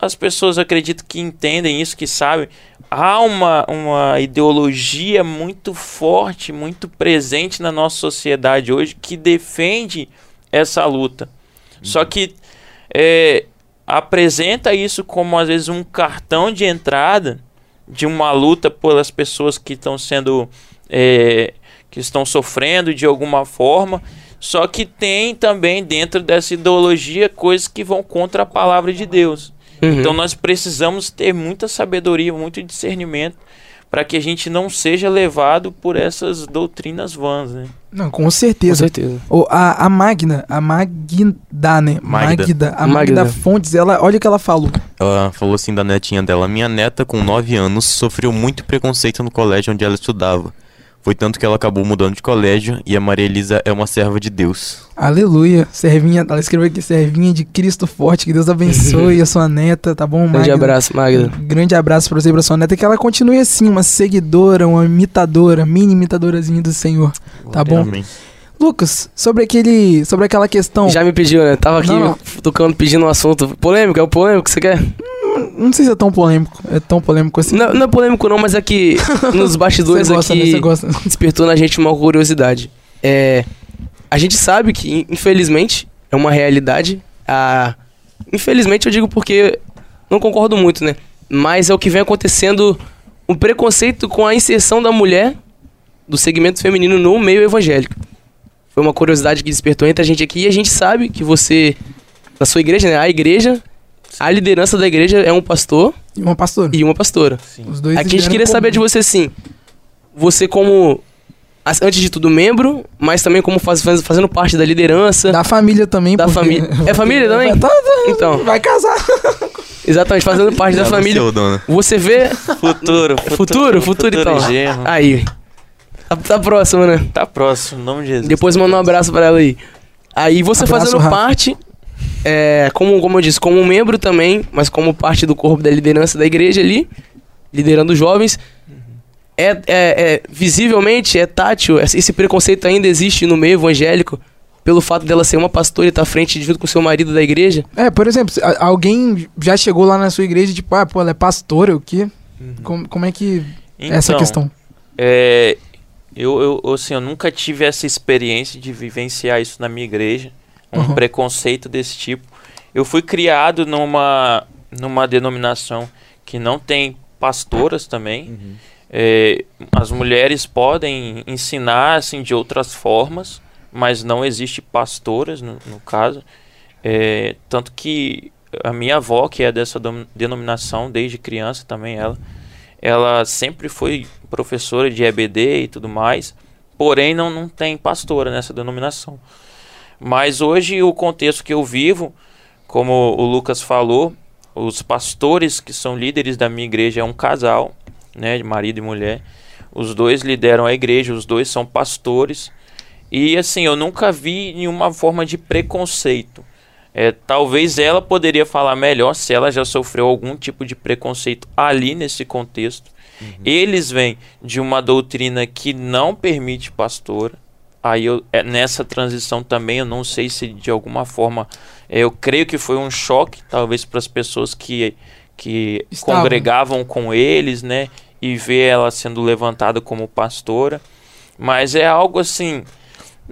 as pessoas acredito que entendem isso, que sabem. Há uma, uma ideologia muito forte, muito presente na nossa sociedade hoje que defende essa luta. Só que é, apresenta isso como às vezes um cartão de entrada de uma luta pelas pessoas que estão sendo é, que estão sofrendo de alguma forma. Só que tem também dentro dessa ideologia coisas que vão contra a palavra de Deus. Uhum. Então nós precisamos ter muita sabedoria, muito discernimento para que a gente não seja levado por essas doutrinas vãs, né? Não, com Com certeza. certeza. Ô, a, a Magna, a Magda, né? Magda. Magda. A Magda Magda. Fontes, ela, olha o que ela falou. Ela falou assim da netinha dela: Minha neta, com 9 anos, sofreu muito preconceito no colégio onde ela estudava. Foi tanto que ela acabou mudando de colégio e a Maria Elisa é uma serva de Deus. Aleluia. Servinha, ela escreveu aqui, servinha de Cristo forte. Que Deus abençoe a sua neta, tá bom, Grande Magda? abraço, Magda. Grande abraço pra você e pra sua neta. Que ela continue assim, uma seguidora, uma imitadora, mini imitadorazinha do Senhor. Tá bom? Amém. Lucas, sobre aquele. Sobre aquela questão. Já me pediu, né? Tava aqui Não, não. tocando, pedindo um assunto. Polêmico, é o polêmico que você quer? Não sei se é tão polêmico. É tão polêmico assim. Não, não é polêmico não, mas é que nos bastidores gosta, né? aqui Você gosta. despertou na gente uma curiosidade. É, a gente sabe que, infelizmente, é uma realidade. A, infelizmente eu digo porque não concordo muito, né? Mas é o que vem acontecendo um preconceito com a inserção da mulher do segmento feminino no meio evangélico. Foi uma curiosidade que despertou entre a gente aqui e a gente sabe que você, na sua igreja, né? A igreja, a liderança da igreja é um pastor E uma pastora. e uma pastora. Os dois Aqui a gente queria saber de você assim. Você como antes de tudo membro, mas também como faz, faz- fazendo parte da liderança. Da família também. Da família. É família também? Tá, tá, Então, vai casar. exatamente, fazendo parte da Já família. nasceu, dona. Você vê Futuro, futuro, futuro, então. genro. aí. Tá, tá próximo, né? Tá próximo, em nome de Jesus. Depois manda um abraço pra ela aí. Aí você Abraço, fazendo Rafa. parte, é, como, como eu disse, como membro também, mas como parte do corpo da liderança da igreja ali, liderando os jovens. É, é- é- visivelmente, é tátil, esse preconceito ainda existe no meio evangélico pelo fato dela ser uma pastora e estar à frente junto com seu marido da igreja. É, por exemplo, alguém já chegou lá na sua igreja, tipo, ah, pô, ela é pastora, o quê? Como, como é que é essa Então, questão? É, eu, eu, assim, eu nunca tive essa experiência de vivenciar isso na minha igreja, um Uhum. preconceito desse tipo. Eu fui criado numa, numa denominação que não tem pastoras também. É, as mulheres podem ensinar assim de outras formas, mas não existe pastoras no, no caso. É, tanto que a minha avó, que é dessa denominação desde criança também, ela, ela sempre foi professora de EBD e tudo mais, porém não, não tem pastora nessa denominação. Mas hoje o contexto que eu vivo, como o Lucas falou, os pastores que são líderes da minha igreja é um casal, né, de marido e mulher. Os dois lideram a igreja, os dois são pastores. E assim, eu nunca vi nenhuma forma de preconceito. É, talvez ela poderia falar melhor se ela já sofreu algum tipo de preconceito ali nesse contexto. Eles vêm de uma doutrina que não permite pastora. Aí eu, é, nessa transição também eu não sei se de alguma forma é, eu creio que foi um choque talvez para as pessoas que que Estavam. congregavam com eles, né, e ver ela sendo levantada como pastora. Mas é algo assim,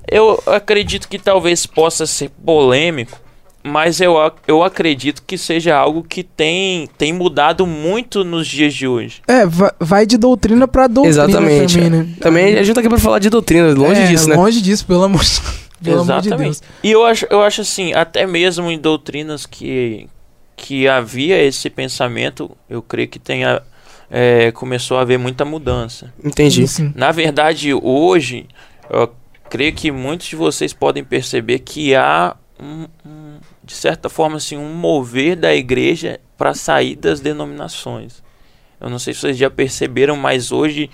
eu acredito que talvez possa ser polêmico, mas eu, eu acredito que seja algo que tem, tem mudado muito nos dias de hoje. É, va- vai de doutrina pra doutrina Exatamente. também, né? Também a gente tá aqui pra falar de doutrina, longe É, disso, né? Longe disso, pelo amor, pelo amor de Deus. E eu acho, eu acho assim, até mesmo em doutrinas que, que havia esse pensamento, eu creio que tenha, é, começou a haver muita mudança. Entendi. Sim. Na verdade, hoje, eu creio que muitos de vocês podem perceber que há, um, um, de certa forma, assim, um mover da igreja para sair das denominações. Eu não sei se vocês já perceberam, mas hoje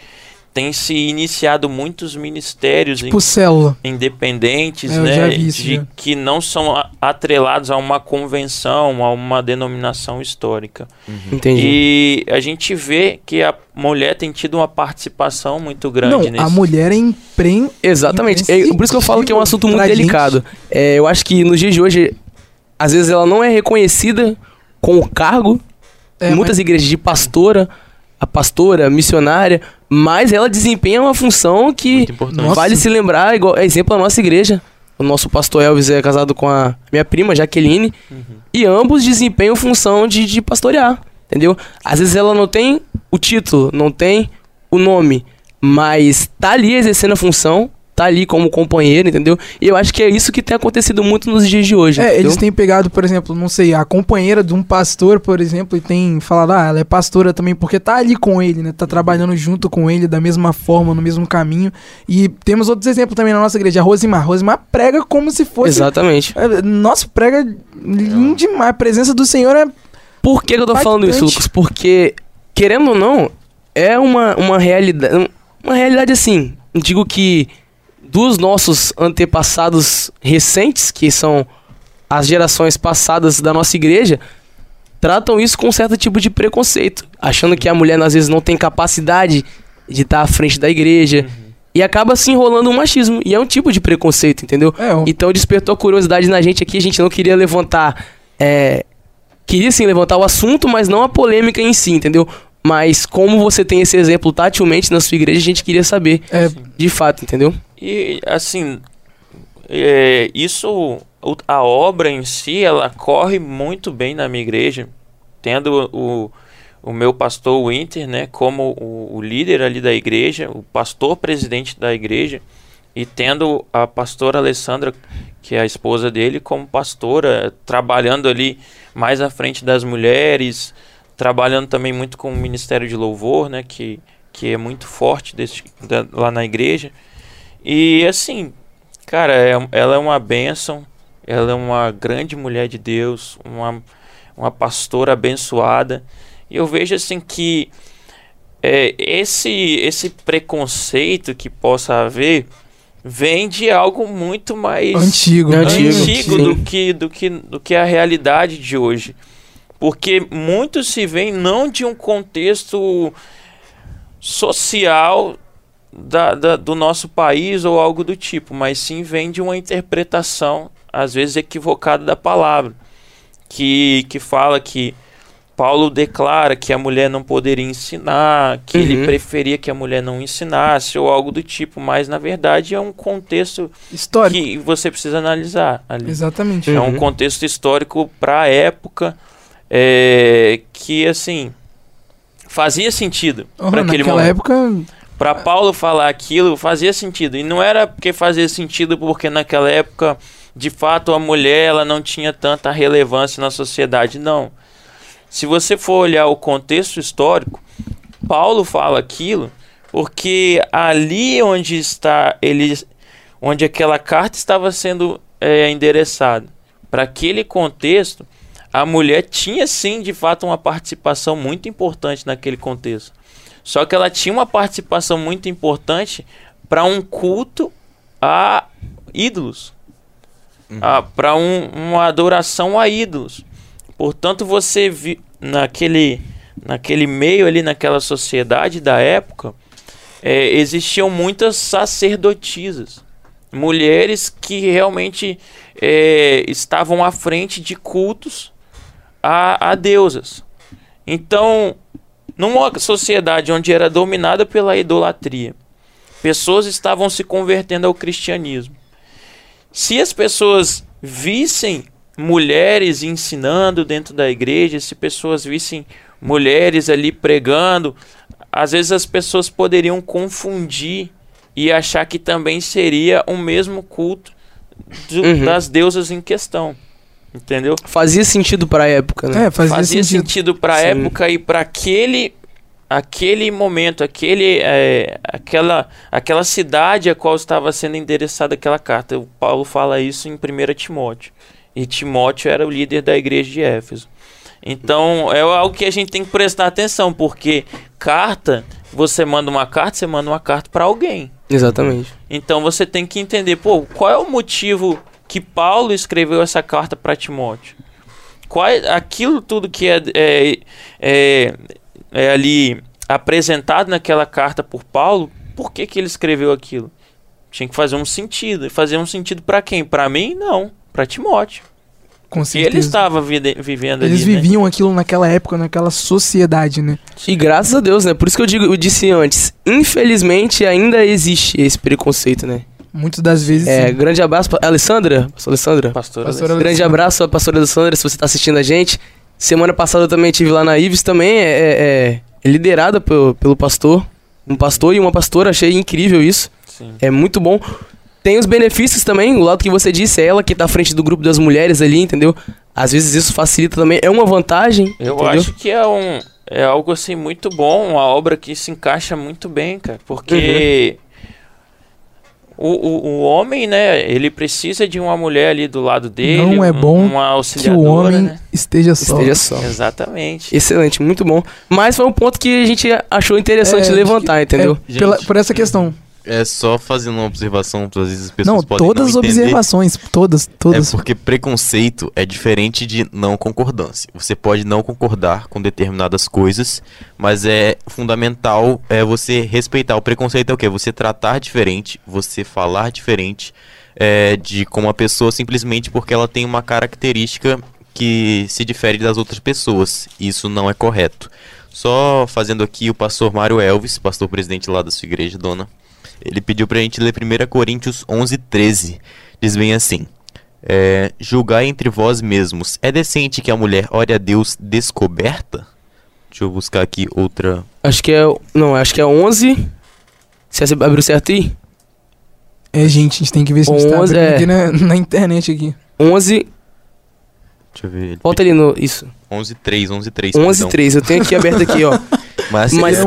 tem se iniciado muitos ministérios em- Tipo célula. independentes, É, né, já vi isso, de já. que não são atrelados a uma convenção, a uma denominação histórica. Entendi. E a gente vê que a mulher tem tido uma participação muito grande Não, nesse. a mulher é empre... Exatamente. É, por isso que eu falo que é um assunto muito delicado. É, eu acho que nos dias de hoje, às vezes ela não é reconhecida com o cargo. É, em muitas igrejas de pastora, a pastora, missionária, mas ela desempenha uma função que vale se lembrar, igual, é exemplo a nossa igreja. O nosso pastor Elvis é casado com a minha prima, Jaqueline, e ambos desempenham função de, de pastorear, entendeu? Às vezes ela não tem o título, não tem o nome, mas tá ali exercendo a função, tá ali como companheiro, entendeu? E eu acho que é isso que tem acontecido muito nos dias de hoje. É, entendeu? eles têm pegado, por exemplo, não sei, a companheira de um pastor, por exemplo, e tem falado, ah, ela é pastora também, porque tá ali com ele, né? Tá trabalhando junto com ele da mesma forma, no mesmo caminho. E temos outros exemplos também na nossa igreja. A Rosimar. Rosimar prega como se fosse. Exatamente. É, Nossa, prega lindo demais. A presença do Senhor é. Por que, que eu tô falando isso. Lucas? Porque, querendo ou não, é uma, uma realidade. Uma realidade assim. Digo que dos nossos antepassados recentes, que são as gerações passadas da nossa igreja, tratam isso com um certo tipo de preconceito, achando que a mulher às vezes não tem capacidade de estar à frente da igreja. E acaba se enrolando um machismo. E é um tipo de preconceito, entendeu? É, um- Então despertou a curiosidade na gente aqui. A gente não queria levantar. é, queria sim levantar o assunto, mas não a polêmica em si, entendeu? Mas como você tem esse exemplo tatilmente na sua igreja, a gente queria saber é, de fato, entendeu? E assim, é, isso, a obra em si, ela corre muito bem na minha igreja, tendo o, o meu pastor Winter, né, como o, o líder ali da igreja, o pastor presidente da igreja, e tendo a pastora Alessandra, que é a esposa dele, como pastora, trabalhando ali mais à frente das mulheres, trabalhando também muito com o ministério de louvor, né, que, que é muito forte desse, da- lá na igreja. E assim, cara, é- ela é uma bênção, ela é uma grande mulher de Deus, uma, uma pastora abençoada. E eu vejo assim que é, esse, esse preconceito que possa haver vem de algo muito mais antigo. Né? antigo, antigo do que, do, que, do que a realidade de hoje. Porque muito se vem não de um contexto social da, da- do nosso país ou algo do tipo, mas sim vem de uma interpretação, às vezes equivocada da palavra, que, que fala que Paulo declara que a mulher não poderia ensinar, que ele Uhum. preferia que a mulher não ensinasse ou algo do tipo, mas na verdade é um contexto Histórico. que você precisa analisar ali. Exatamente. É um Uhum. contexto histórico para a época é, que assim fazia sentido Aham, para aquele naquela momento. época, Para Paulo falar aquilo fazia sentido e não era porque fazia sentido porque naquela época de fato a mulher ela não tinha tanta relevância na sociedade, não. Se você for olhar o contexto histórico, Paulo fala aquilo porque ali onde está ele, onde aquela carta estava sendo é, endereçada, para aquele contexto, a mulher tinha sim de fato uma participação muito importante naquele contexto. Só que ela tinha uma participação muito importante para um culto a ídolos, para um, uma adoração a ídolos. Portanto, você vi naquele, naquele meio ali, naquela sociedade da época, é, existiam muitas sacerdotisas, mulheres que realmente é, estavam à frente de cultos a, a deusas. Então, numa sociedade onde era dominada pela idolatria, pessoas estavam se convertendo ao cristianismo. Se as pessoas vissem mulheres ensinando dentro da igreja, se pessoas vissem mulheres ali pregando, às vezes as pessoas poderiam confundir e achar que também seria o mesmo culto do- Uhum. das deusas em questão. Entendeu? Fazia sentido pra época, né? é, fazia, Fazia sentido. sentido para a Sim. época e para aquele aquele momento, aquele é, aquela aquela cidade a qual estava sendo endereçada aquela carta. O Paulo fala isso em 1 Timóteo. E Timóteo era o líder da igreja de Éfeso. Então, é algo que a gente tem que prestar atenção, porque carta, você manda uma carta, você manda uma carta para alguém. Exatamente. Então você tem que entender, pô, qual é o motivo que Paulo escreveu essa carta para Timóteo? Qual aquilo tudo que é, é, é, é ali apresentado naquela carta por Paulo? Por que, que ele escreveu aquilo? Tinha que fazer um sentido. E fazer um sentido para quem? Para mim, não. Para Timóteo. Com E certeza. ele estava vide- vivendo Eles ali. né? viviam aquilo naquela época, naquela sociedade, né? E graças a Deus, né? Por isso que eu, digo, eu disse antes, infelizmente ainda existe esse preconceito, né? Muitas das vezes. É, sim. grande abraço pra Alessandra, pastor Alessandra. Pastor Pastora Grande Alessandra. abraço à pastora Alessandra, se você tá assistindo a gente. Semana passada eu também estive lá na Ives, também é, é- é liderada pelo, pelo pastor. Um pastor e uma pastora, achei incrível isso. Sim. É muito bom. Tem os benefícios também, o lado que você disse, é ela que tá à frente do grupo das mulheres ali, entendeu? Às vezes isso facilita também, é uma vantagem, Eu entendeu? acho que é um é algo assim muito bom, uma obra que se encaixa muito bem, cara, porque o, o, o homem, né, ele precisa de uma mulher ali do lado dele, Não é um- bom uma que o homem né? esteja só. Esteja só. Exatamente. Excelente, muito bom. Mas foi um ponto que a gente achou interessante É, levantar, entendeu? É, pela- Gente, por essa questão. É só fazendo uma observação, às vezes as pessoas Não, podem todas as não entender. observações, todas, É todas. porque preconceito é diferente de não concordância. Você pode não concordar com determinadas coisas, mas é fundamental é você respeitar. O preconceito é o quê? Você tratar diferente, você falar diferente é, de com uma pessoa simplesmente porque ela tem uma característica que se difere das outras pessoas. Isso não é correto. Só fazendo aqui o pastor Mário Elvis, pastor presidente lá da sua igreja, dona. Ele pediu pra gente ler 1 Coríntios 11, 13. Diz bem assim: é, Julgai entre vós mesmos. É decente que a mulher ore a Deus descoberta? Deixa eu buscar aqui outra. Acho que é. Não, acho que é 11. Você abriu certo aí? É, gente, a gente tem que ver se a tá Onze, abrindo é. aqui na, na internet aqui. 11. Deixa eu ver. Volta ali no. Isso. 11, 3, 11, 3. 11 perdão. 3. Eu tenho aqui aberto aqui, ó. Mas, Mas-.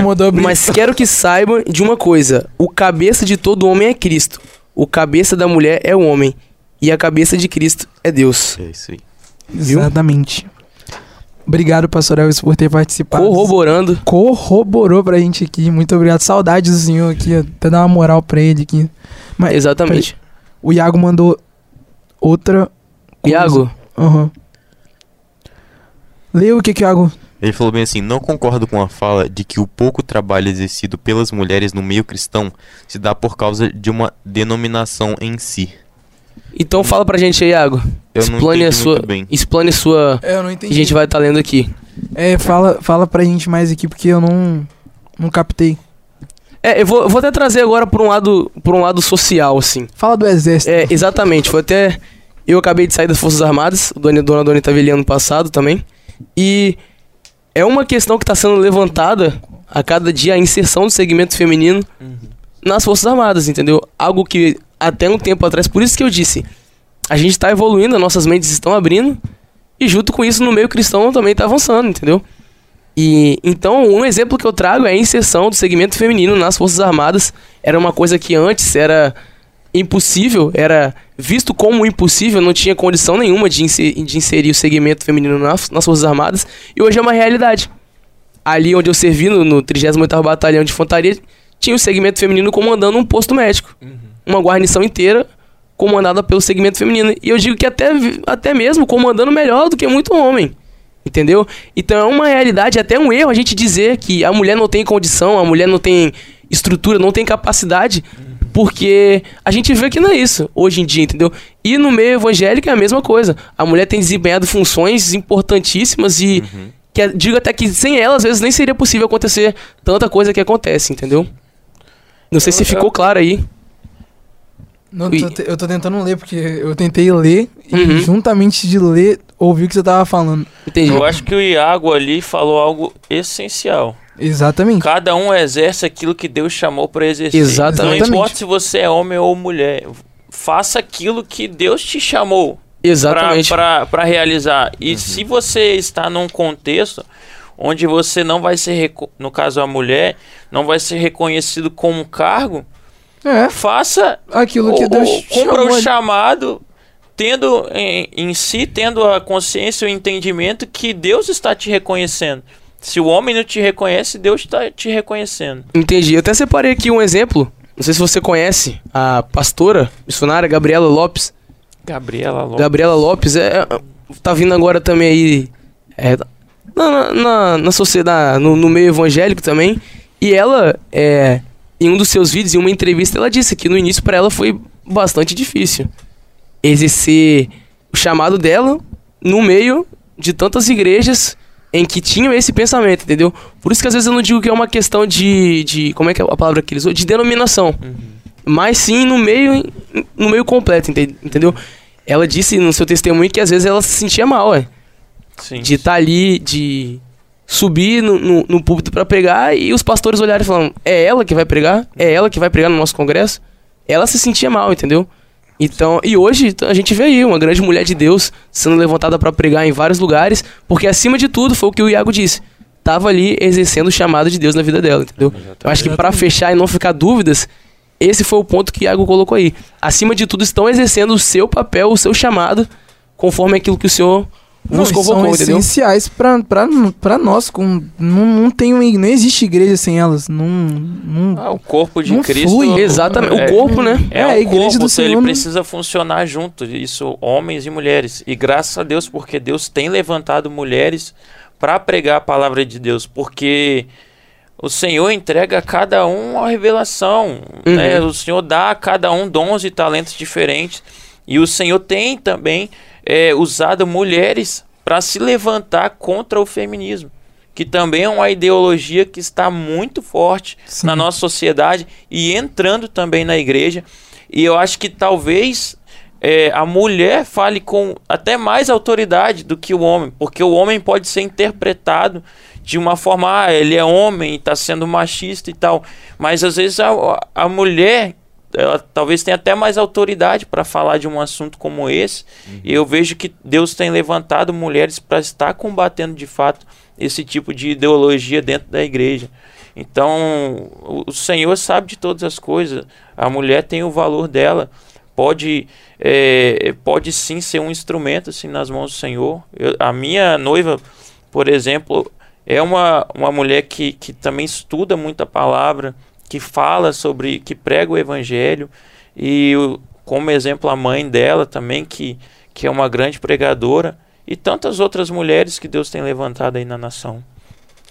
Mas quero que saibam de uma coisa: o cabeça de todo homem é Cristo. O cabeça da mulher é o homem. E a cabeça de Cristo é Deus. é isso aí. viu? Exatamente. Obrigado, pastor Elvis, por ter participado. Corroborando. Corroborou pra gente aqui. Muito obrigado. Saudades do senhor aqui. Até dar uma moral pra ele aqui. Mas Exatamente. o Iago mandou outra. coisa. Iago, Aham. Lê o que que Iago Ele falou bem assim: não concordo com a fala de que o pouco trabalho exercido pelas mulheres no meio cristão se dá por causa de uma denominação em si. Então fala pra gente aí, Iago. Eu não explane a entendi sua, muito bem. explane sua. É, eu não Que entendi. a gente vai estar lendo aqui. É, fala, fala pra gente mais aqui, porque eu não, não captei. É, eu vou, eu vou até trazer agora por um lado, por um lado social, assim. Fala do exército. É, exatamente. Foi até. Eu acabei de sair das Forças Armadas, o Dona Dona Dona tava ali ano passado também. E é uma questão que está sendo levantada a cada dia a inserção do segmento feminino nas Forças Armadas, entendeu? Algo que até um tempo atrás, por isso que eu disse, a gente está evoluindo, as nossas mentes estão abrindo, e junto com isso no meio cristão também está avançando, entendeu? E então, um exemplo que eu trago é a inserção do segmento feminino nas Forças Armadas. Era uma coisa que antes era impossível, era visto como impossível, não tinha condição nenhuma de, inser- de inserir o segmento feminino nas, nas Forças Armadas, e hoje é uma realidade. Ali onde eu servi, no, no 38º Batalhão de Infantaria, tinha o segmento feminino comandando um posto médico. Uma guarnição inteira comandada pelo segmento feminino. E eu digo que até, até mesmo comandando melhor do que muito homem. Entendeu? Então é uma realidade, até um erro a gente dizer que a mulher não tem condição, a mulher não tem estrutura, não tem capacidade, porque a gente vê que não é isso hoje em dia, entendeu? E no meio evangélico é a mesma coisa. A mulher tem desempenhado funções importantíssimas e que é- digo até que sem ela às vezes nem seria possível acontecer tanta coisa que acontece, entendeu? Não sei se Eu- ficou eu- claro aí. Não, E- tô te- eu tô tentando ler, porque eu tentei ler Uhum. e juntamente de ler, ouvi o que você tava falando. Entendi. Eu acho que o Iago ali falou algo essencial. Exatamente. Cada um exerce aquilo que Deus chamou para exercer. Exatamente. Não importa se você é homem ou mulher. Faça aquilo que Deus te chamou Exatamente. para realizar. E se você está num contexto onde você não vai ser, no caso a mulher, não vai ser reconhecido como um cargo, É, faça aquilo que Deus o- cumpra chamou o chamado, tendo em, em si, tendo a consciência e o entendimento que Deus está te reconhecendo. Se o homem não te reconhece, Deus está te reconhecendo. Entendi. Eu até separei aqui um exemplo. Não sei se você conhece a pastora missionária Gabriela Lopes. Gabriela Lopes. Gabriela Lopes é, é- tá vindo agora também aí é, na, na, na, na sociedade, no, no meio evangélico também. E ela, é, em um dos seus vídeos, em uma entrevista, ela disse que no início para ela foi bastante difícil exercer o chamado dela no meio de tantas igrejas em que tinham esse pensamento, entendeu? Por isso que às vezes eu não digo que é uma questão de, de como é que é a palavra que eles usam? De denominação. Mas sim no meio no meio completo, ente- entendeu? Ela disse no seu testemunho que às vezes ela se sentia mal, é, Sim. de estar ali, de subir no, no, no púlpito para pregar e os pastores olharem e falam: "É ela que vai pregar? É ela que vai pregar no nosso congresso?" Ela se sentia mal, entendeu? Então, e hoje a gente vê aí uma grande mulher de Deus sendo levantada para pregar em vários lugares, porque acima de tudo foi o que o Iago disse. Tava ali exercendo o chamado de Deus na vida dela, entendeu? Eu acho que para fechar e não ficar dúvidas, esse foi o ponto que o Iago colocou aí. Acima de tudo, estão exercendo o seu papel, o seu chamado, conforme aquilo que o Senhor Não, e convocou, são entendeu? essenciais pra, pra, pra nós. Com, não, não, tem, um- não existe igreja sem elas. Não, não, Ah, o corpo de Não Cristo. flui. Exatamente, é- o corpo, né? É, É, a igreja corpo, do então Senhor ele não- precisa funcionar junto, isso homens e mulheres. E graças a Deus, porque Deus tem levantado mulheres para pregar a palavra de Deus, porque o Senhor entrega a cada um uma revelação, Uhum. né? O Senhor dá a cada um dons e talentos diferentes. E o Senhor tem também é, usado mulheres para se levantar contra o feminismo, que também é uma ideologia que está muito forte Sim. na nossa sociedade e entrando também na igreja. E eu acho que talvez é, a mulher fale com até mais autoridade do que o homem, porque o homem pode ser interpretado de uma forma, ah, ele é homem e está sendo machista e tal. Mas às vezes a, a mulher ela talvez tenha até mais autoridade para falar de um assunto como esse. E eu vejo que Deus tem levantado mulheres para estar combatendo de fato esse tipo de ideologia dentro da igreja. Então, o o Senhor sabe de todas as coisas. A mulher tem o valor dela. Pode, é, pode sim ser um instrumento assim, nas mãos do Senhor. Eu- a minha noiva, por exemplo, é uma, uma mulher que, que também estuda muito a palavra, que fala sobre, que prega o evangelho. E como exemplo, a mãe dela também, que, que é uma grande pregadora. e tantas outras mulheres que Deus tem levantado aí na nação.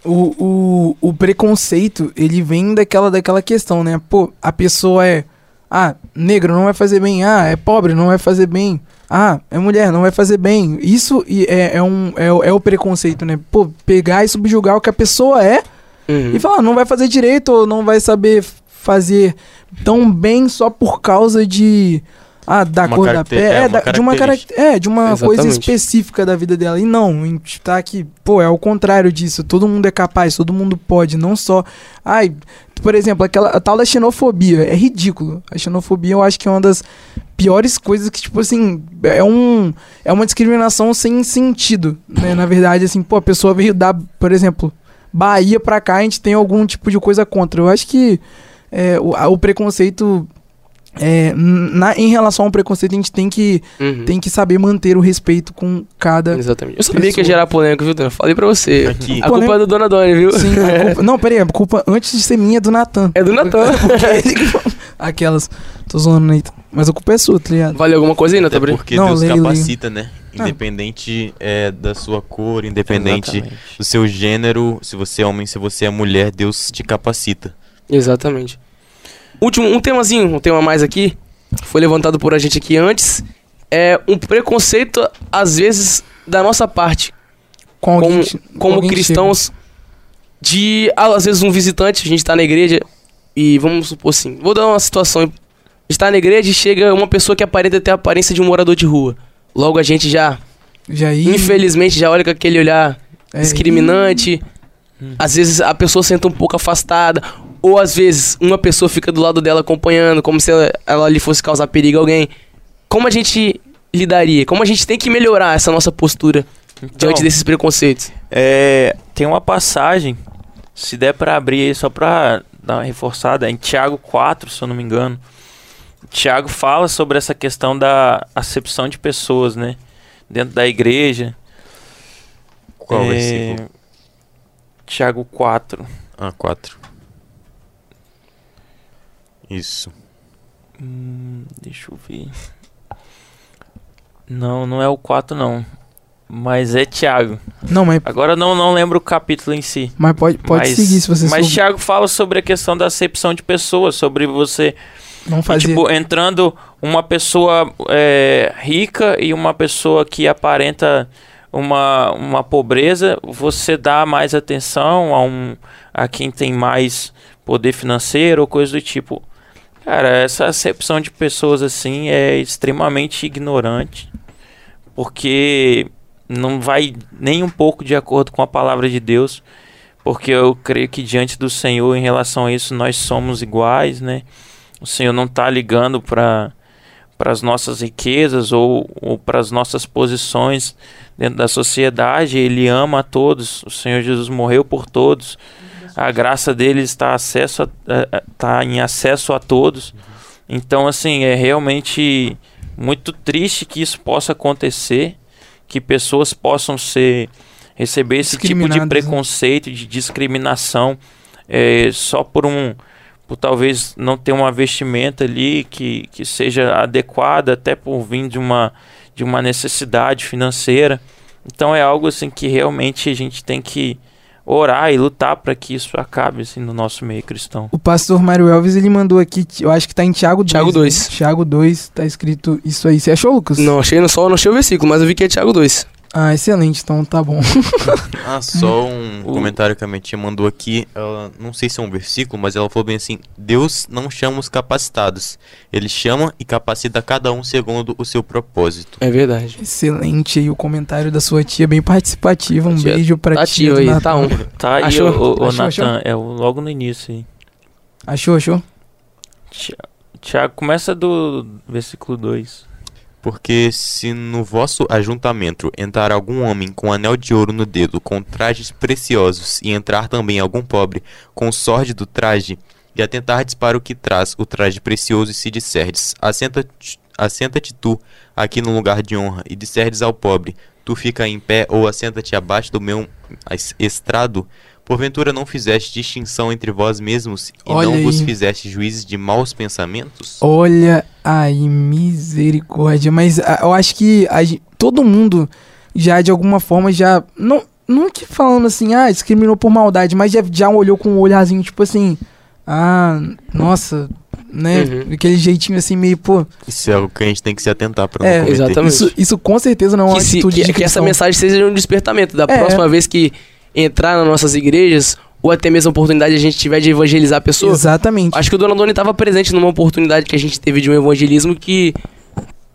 O, o, o preconceito, ele vem daquela, daquela questão, né? Pô, a pessoa é. Ah, negro não vai fazer bem. Ah, é pobre, não vai fazer bem. Ah, é mulher, não vai fazer bem. Isso é, é, um, é, é o preconceito, né? Pô, pegar e subjugar o que a pessoa é Uhum. e falar, não vai fazer direito ou não vai saber fazer tão bem só por causa de. Ah, da Uma cor da pele. é, É, uma da- de uma É, de uma coisa Exatamente. específica da vida dela. E não, a gente tá aqui, pô, é o contrário disso. Todo mundo é capaz, todo mundo pode, não só. Ai, por exemplo, aquela a tal da xenofobia. É ridículo. A xenofobia eu acho que é uma das piores coisas que, tipo assim, é um. É uma discriminação sem sentido. Né? Na verdade, assim, pô, a pessoa veio dar, por exemplo, Bahia pra cá, a gente tem algum tipo de coisa contra. Eu acho que é, o, a- o preconceito. é, na, em relação ao preconceito, a gente tem que, Uhum. tem que saber manter o respeito com cada. Exatamente. Eu sabia que ia Pessoa. gerar polêmica, viu, Dan? Falei pra você. Aqui. A culpa é do Dona Doni, viu? Sim, a culpa, não, peraí, a culpa antes de ser minha é do Natan. É do Natan. Aquelas. Tô zoando, Nathan. Mas a culpa é sua, tá ligado? Valeu alguma coisa aí, Natan? Brito? porque Não, Deus capacita, né? Ah. Independente é, da sua cor, independente Exatamente. do seu gênero, se você é homem, se você é mulher, Deus te capacita. Exatamente. Último, um temazinho, um tema mais aqui, que foi levantado por a gente aqui antes, é um preconceito, às vezes, da nossa parte, Com alguém, como, como alguém cristãos, de, ah, às vezes, um visitante, a gente tá na igreja, e vamos supor assim, vou dar uma situação, a gente tá na igreja e chega uma pessoa que aparenta ter a aparência de um morador de rua. Logo a gente já. Já infelizmente, já olha com aquele olhar é, discriminante. Às vezes a pessoa senta um pouco afastada. Ou às vezes uma pessoa fica do lado dela acompanhando, como se ela, ela ali fosse causar perigo a alguém. Como a gente lidaria? Como a gente tem que melhorar essa nossa postura Então, diante desses preconceitos? É, tem uma passagem, se der pra abrir aí só pra dar uma reforçada, é em Tiago 4, se eu não me engano. Tiago fala sobre essa questão da acepção de pessoas, né? Dentro da igreja. Qual é, versículo? Tiago 4. Ah, 4. Isso. Hum, deixa eu ver. Não, não é o 4 não. Mas é Tiago. Não, mas, Agora não, não lembro o capítulo em si. mas pode, pode mas, seguir se você Mas souber. Tiago fala sobre a questão da acepção de pessoas, sobre você Não E, fazer. tipo, entrando uma pessoa é, rica e uma pessoa que aparenta uma, uma pobreza, você dá mais atenção a, um, a quem tem mais poder financeiro ou coisa do tipo. Cara, essa acepção de pessoas assim é extremamente ignorante, porque não vai nem um pouco de acordo com a palavra de Deus, porque eu creio que diante do Senhor, em relação a isso, nós somos iguais, né? O Senhor não está ligando para para as nossas riquezas ou, ou para as nossas posições dentro da sociedade. Ele ama a todos. O Senhor Jesus morreu por todos. A graça dele está, acesso a, está em acesso a todos. Então, assim, é realmente muito triste que isso possa acontecer, que pessoas possam ser receber esse tipo de né? preconceito, de discriminação, é, só por um por talvez não ter uma vestimenta ali que, que seja adequada, até por vir de uma, de uma necessidade financeira. Então é algo assim que realmente a gente tem que orar e lutar para que isso acabe assim no nosso meio cristão. O pastor Mário Elvis, ele mandou aqui, eu acho que tá em Tiago 2. Tiago né? 2. Tiago 2, tá escrito isso aí. Você achou, Lucas? Não, achei no só, não achei o versículo, mas eu vi que é Tiago 2. Ah, excelente, então tá bom. Ah, só um O- comentário que a minha tia mandou aqui. Ela, não sei se é um versículo, mas ela falou bem assim: Deus não chama os capacitados. Ele chama e capacita cada um segundo o seu propósito. É verdade. excelente aí o comentário da sua tia, bem participativo. Um Tia beijo pra Tá tia. aí, Natan. tá um. Tá aí, Achou? o, o, Achou, achou? Natan, é o, logo no início aí. Achou, achou? Ti- Tiago, começa do versículo 2. Porque se no vosso ajuntamento entrar algum homem com anel de ouro no dedo, com trajes preciosos, e entrar também algum pobre com sorte do traje, e atentardes para o que traz o traje precioso, e se disserdes, assenta-te assenta-te tu aqui no lugar de honra, e disserdes ao pobre, tu fica em pé, ou assenta-te abaixo do meu es- estrado, porventura não fizeste distinção entre vós mesmos, e Olha não vos aí. fizeste juízes de maus pensamentos? Olha aí, misericórdia. Mas ah, eu acho que a todo mundo já de alguma forma já. Não, não que falando assim, ah, discriminou por maldade, mas já, já olhou com um olharzinho, tipo assim, ah, nossa, né? Uhum. Aquele jeitinho assim, meio, pô. Isso é algo que a gente tem que se atentar pra É, não cometer. exatamente. Isso, isso com certeza não é uma que, se- atitude que- de que essa mensagem seja um despertamento. Da É. próxima vez que entrar nas nossas igrejas, ou até mesmo a oportunidade a gente tiver de evangelizar pessoas. Exatamente. Acho que o Dona Doni estava presente numa oportunidade que a gente teve de um evangelismo que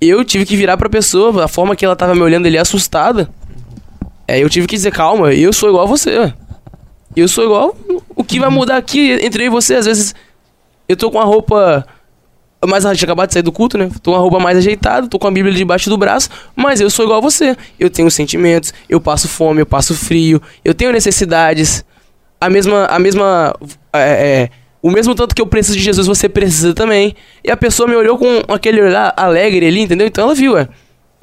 eu tive que virar pra pessoa, a forma que ela tava me olhando ali assustada. É, eu tive que dizer, calma, eu sou igual a você. Eu sou igual. O que vai mudar aqui entre eu e você? Às vezes eu tô com a roupa. Mas a gente acabou de sair do culto, né? Tô com a roupa mais ajeitada, tô com a Bíblia debaixo do braço, mas eu sou igual a você. Eu tenho sentimentos, eu passo fome, eu passo frio, eu tenho necessidades. A mesma. A mesma. é, é, o mesmo tanto que eu preciso de Jesus, você precisa também. E a pessoa me olhou com aquele olhar alegre ali, entendeu? Então ela viu, ué.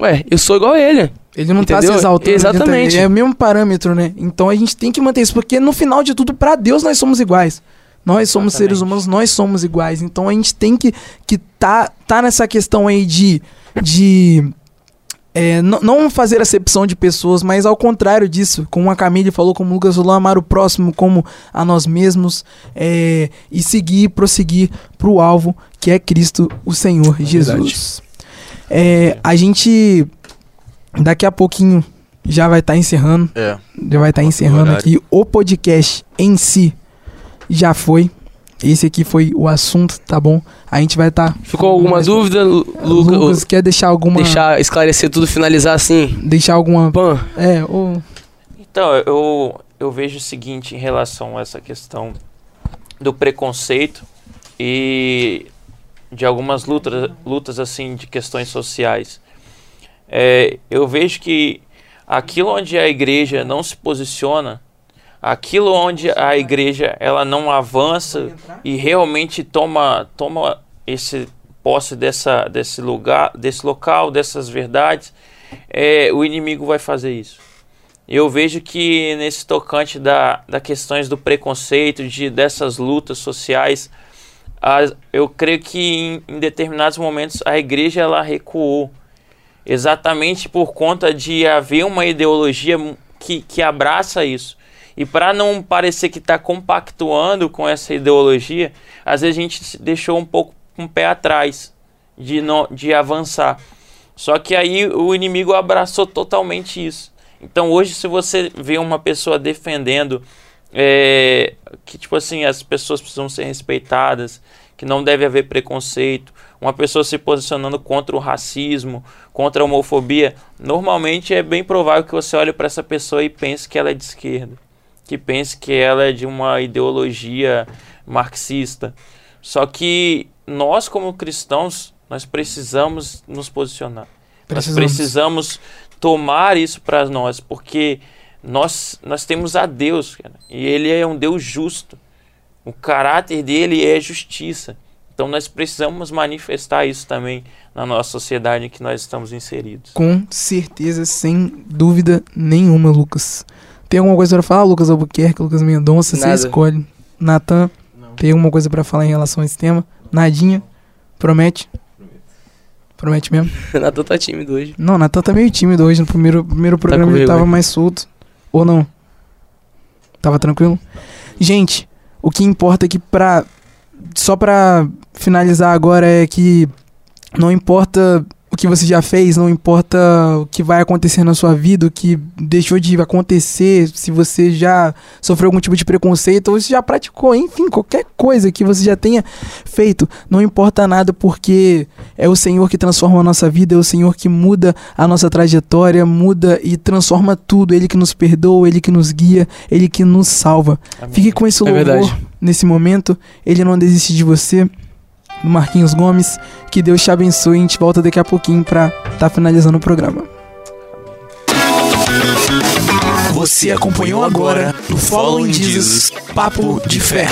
Ué, eu sou igual a ele. Ele não tá se Entendeu? exaltando. Exatamente. É o mesmo parâmetro, né? Então a gente tem que manter isso, porque no final de tudo, pra Deus nós somos iguais. Nós somos Exatamente. seres humanos, nós somos iguais. Então a gente tem que, que tá, tá nessa questão aí de. de é, não fazer acepção de pessoas, mas ao contrário disso, como a Camille falou, como o Lucas falou, amar o próximo como a nós mesmos é, e seguir, prosseguir pro alvo que é Cristo, o Senhor Jesus. É, a gente daqui a pouquinho já vai estar encerrando, É. já vai estar Nosso encerrando aqui o podcast em si já foi. Esse aqui foi o assunto, tá bom? A gente vai estar Ficou alguma dúvida, Lu- Luca? Lucas quer deixar alguma Deixar esclarecer tudo, finalizar assim. deixar alguma Pan. é, ou Então, eu, eu vejo o seguinte em relação a essa questão do preconceito e de algumas lutas, lutas assim de questões sociais. É, eu vejo que aquilo onde a igreja não se posiciona, aquilo onde a igreja ela não avança e realmente toma toma esse posse dessa desse lugar, desse local, dessas verdades, é, o inimigo vai fazer isso. Eu vejo que nesse tocante da, da questões do preconceito, de dessas lutas sociais, as- eu creio que em, em determinados momentos a igreja ela recuou, exatamente por conta de haver uma ideologia que, que abraça isso. E para não parecer que está compactuando com essa ideologia, às vezes a gente deixou um pouco o pé atrás de, não, de avançar. Só que aí o inimigo abraçou totalmente isso. Então hoje, se você vê uma pessoa defendendo é, que, tipo assim, as pessoas precisam ser respeitadas, que não deve haver preconceito, uma pessoa se posicionando contra o racismo, contra a homofobia, normalmente é bem provável que você olhe para essa pessoa e pense que ela é de esquerda, que pense que ela é de uma ideologia marxista. Só que nós, como cristãos, nós precisamos nos posicionar. Nós Precisamos. precisamos tomar isso para nós, porque nós, nós temos a Deus, cara, e Ele é um Deus justo. O caráter dele é justiça. Então nós precisamos manifestar isso também na nossa sociedade em que nós estamos inseridos. com certeza, sem dúvida nenhuma, Lucas. Tem alguma coisa pra falar, Lucas Albuquerque, Lucas Mendonça? Você escolhe. Natan, tem alguma coisa pra falar em relação a esse tema? Nadinha? Promete? Promete mesmo? Natan tá tímido hoje. Não, Natan tá meio tímido hoje. No primeiro, primeiro programa com ele tava mais solto. Ou não? Tava tranquilo? Gente, o que importa aqui pra. Só pra finalizar agora é que não importa que você já fez, não importa o que vai acontecer na sua vida, o que deixou de acontecer, se você já sofreu algum tipo de preconceito ou se já praticou, enfim, qualquer coisa que você já tenha feito, não importa nada porque é o Senhor que transforma a nossa vida, é o Senhor que muda a nossa trajetória, muda e transforma tudo, Ele que nos perdoa, Ele que nos guia, Ele que nos salva. Amém. Fique com esse É louvor verdade. nesse momento. Ele não desiste de você. Do Marquinhos Gomes. Que Deus te abençoe. A gente volta daqui a pouquinho pra tá finalizando o programa. Você acompanhou agora no Following Jesus Papo de Fé.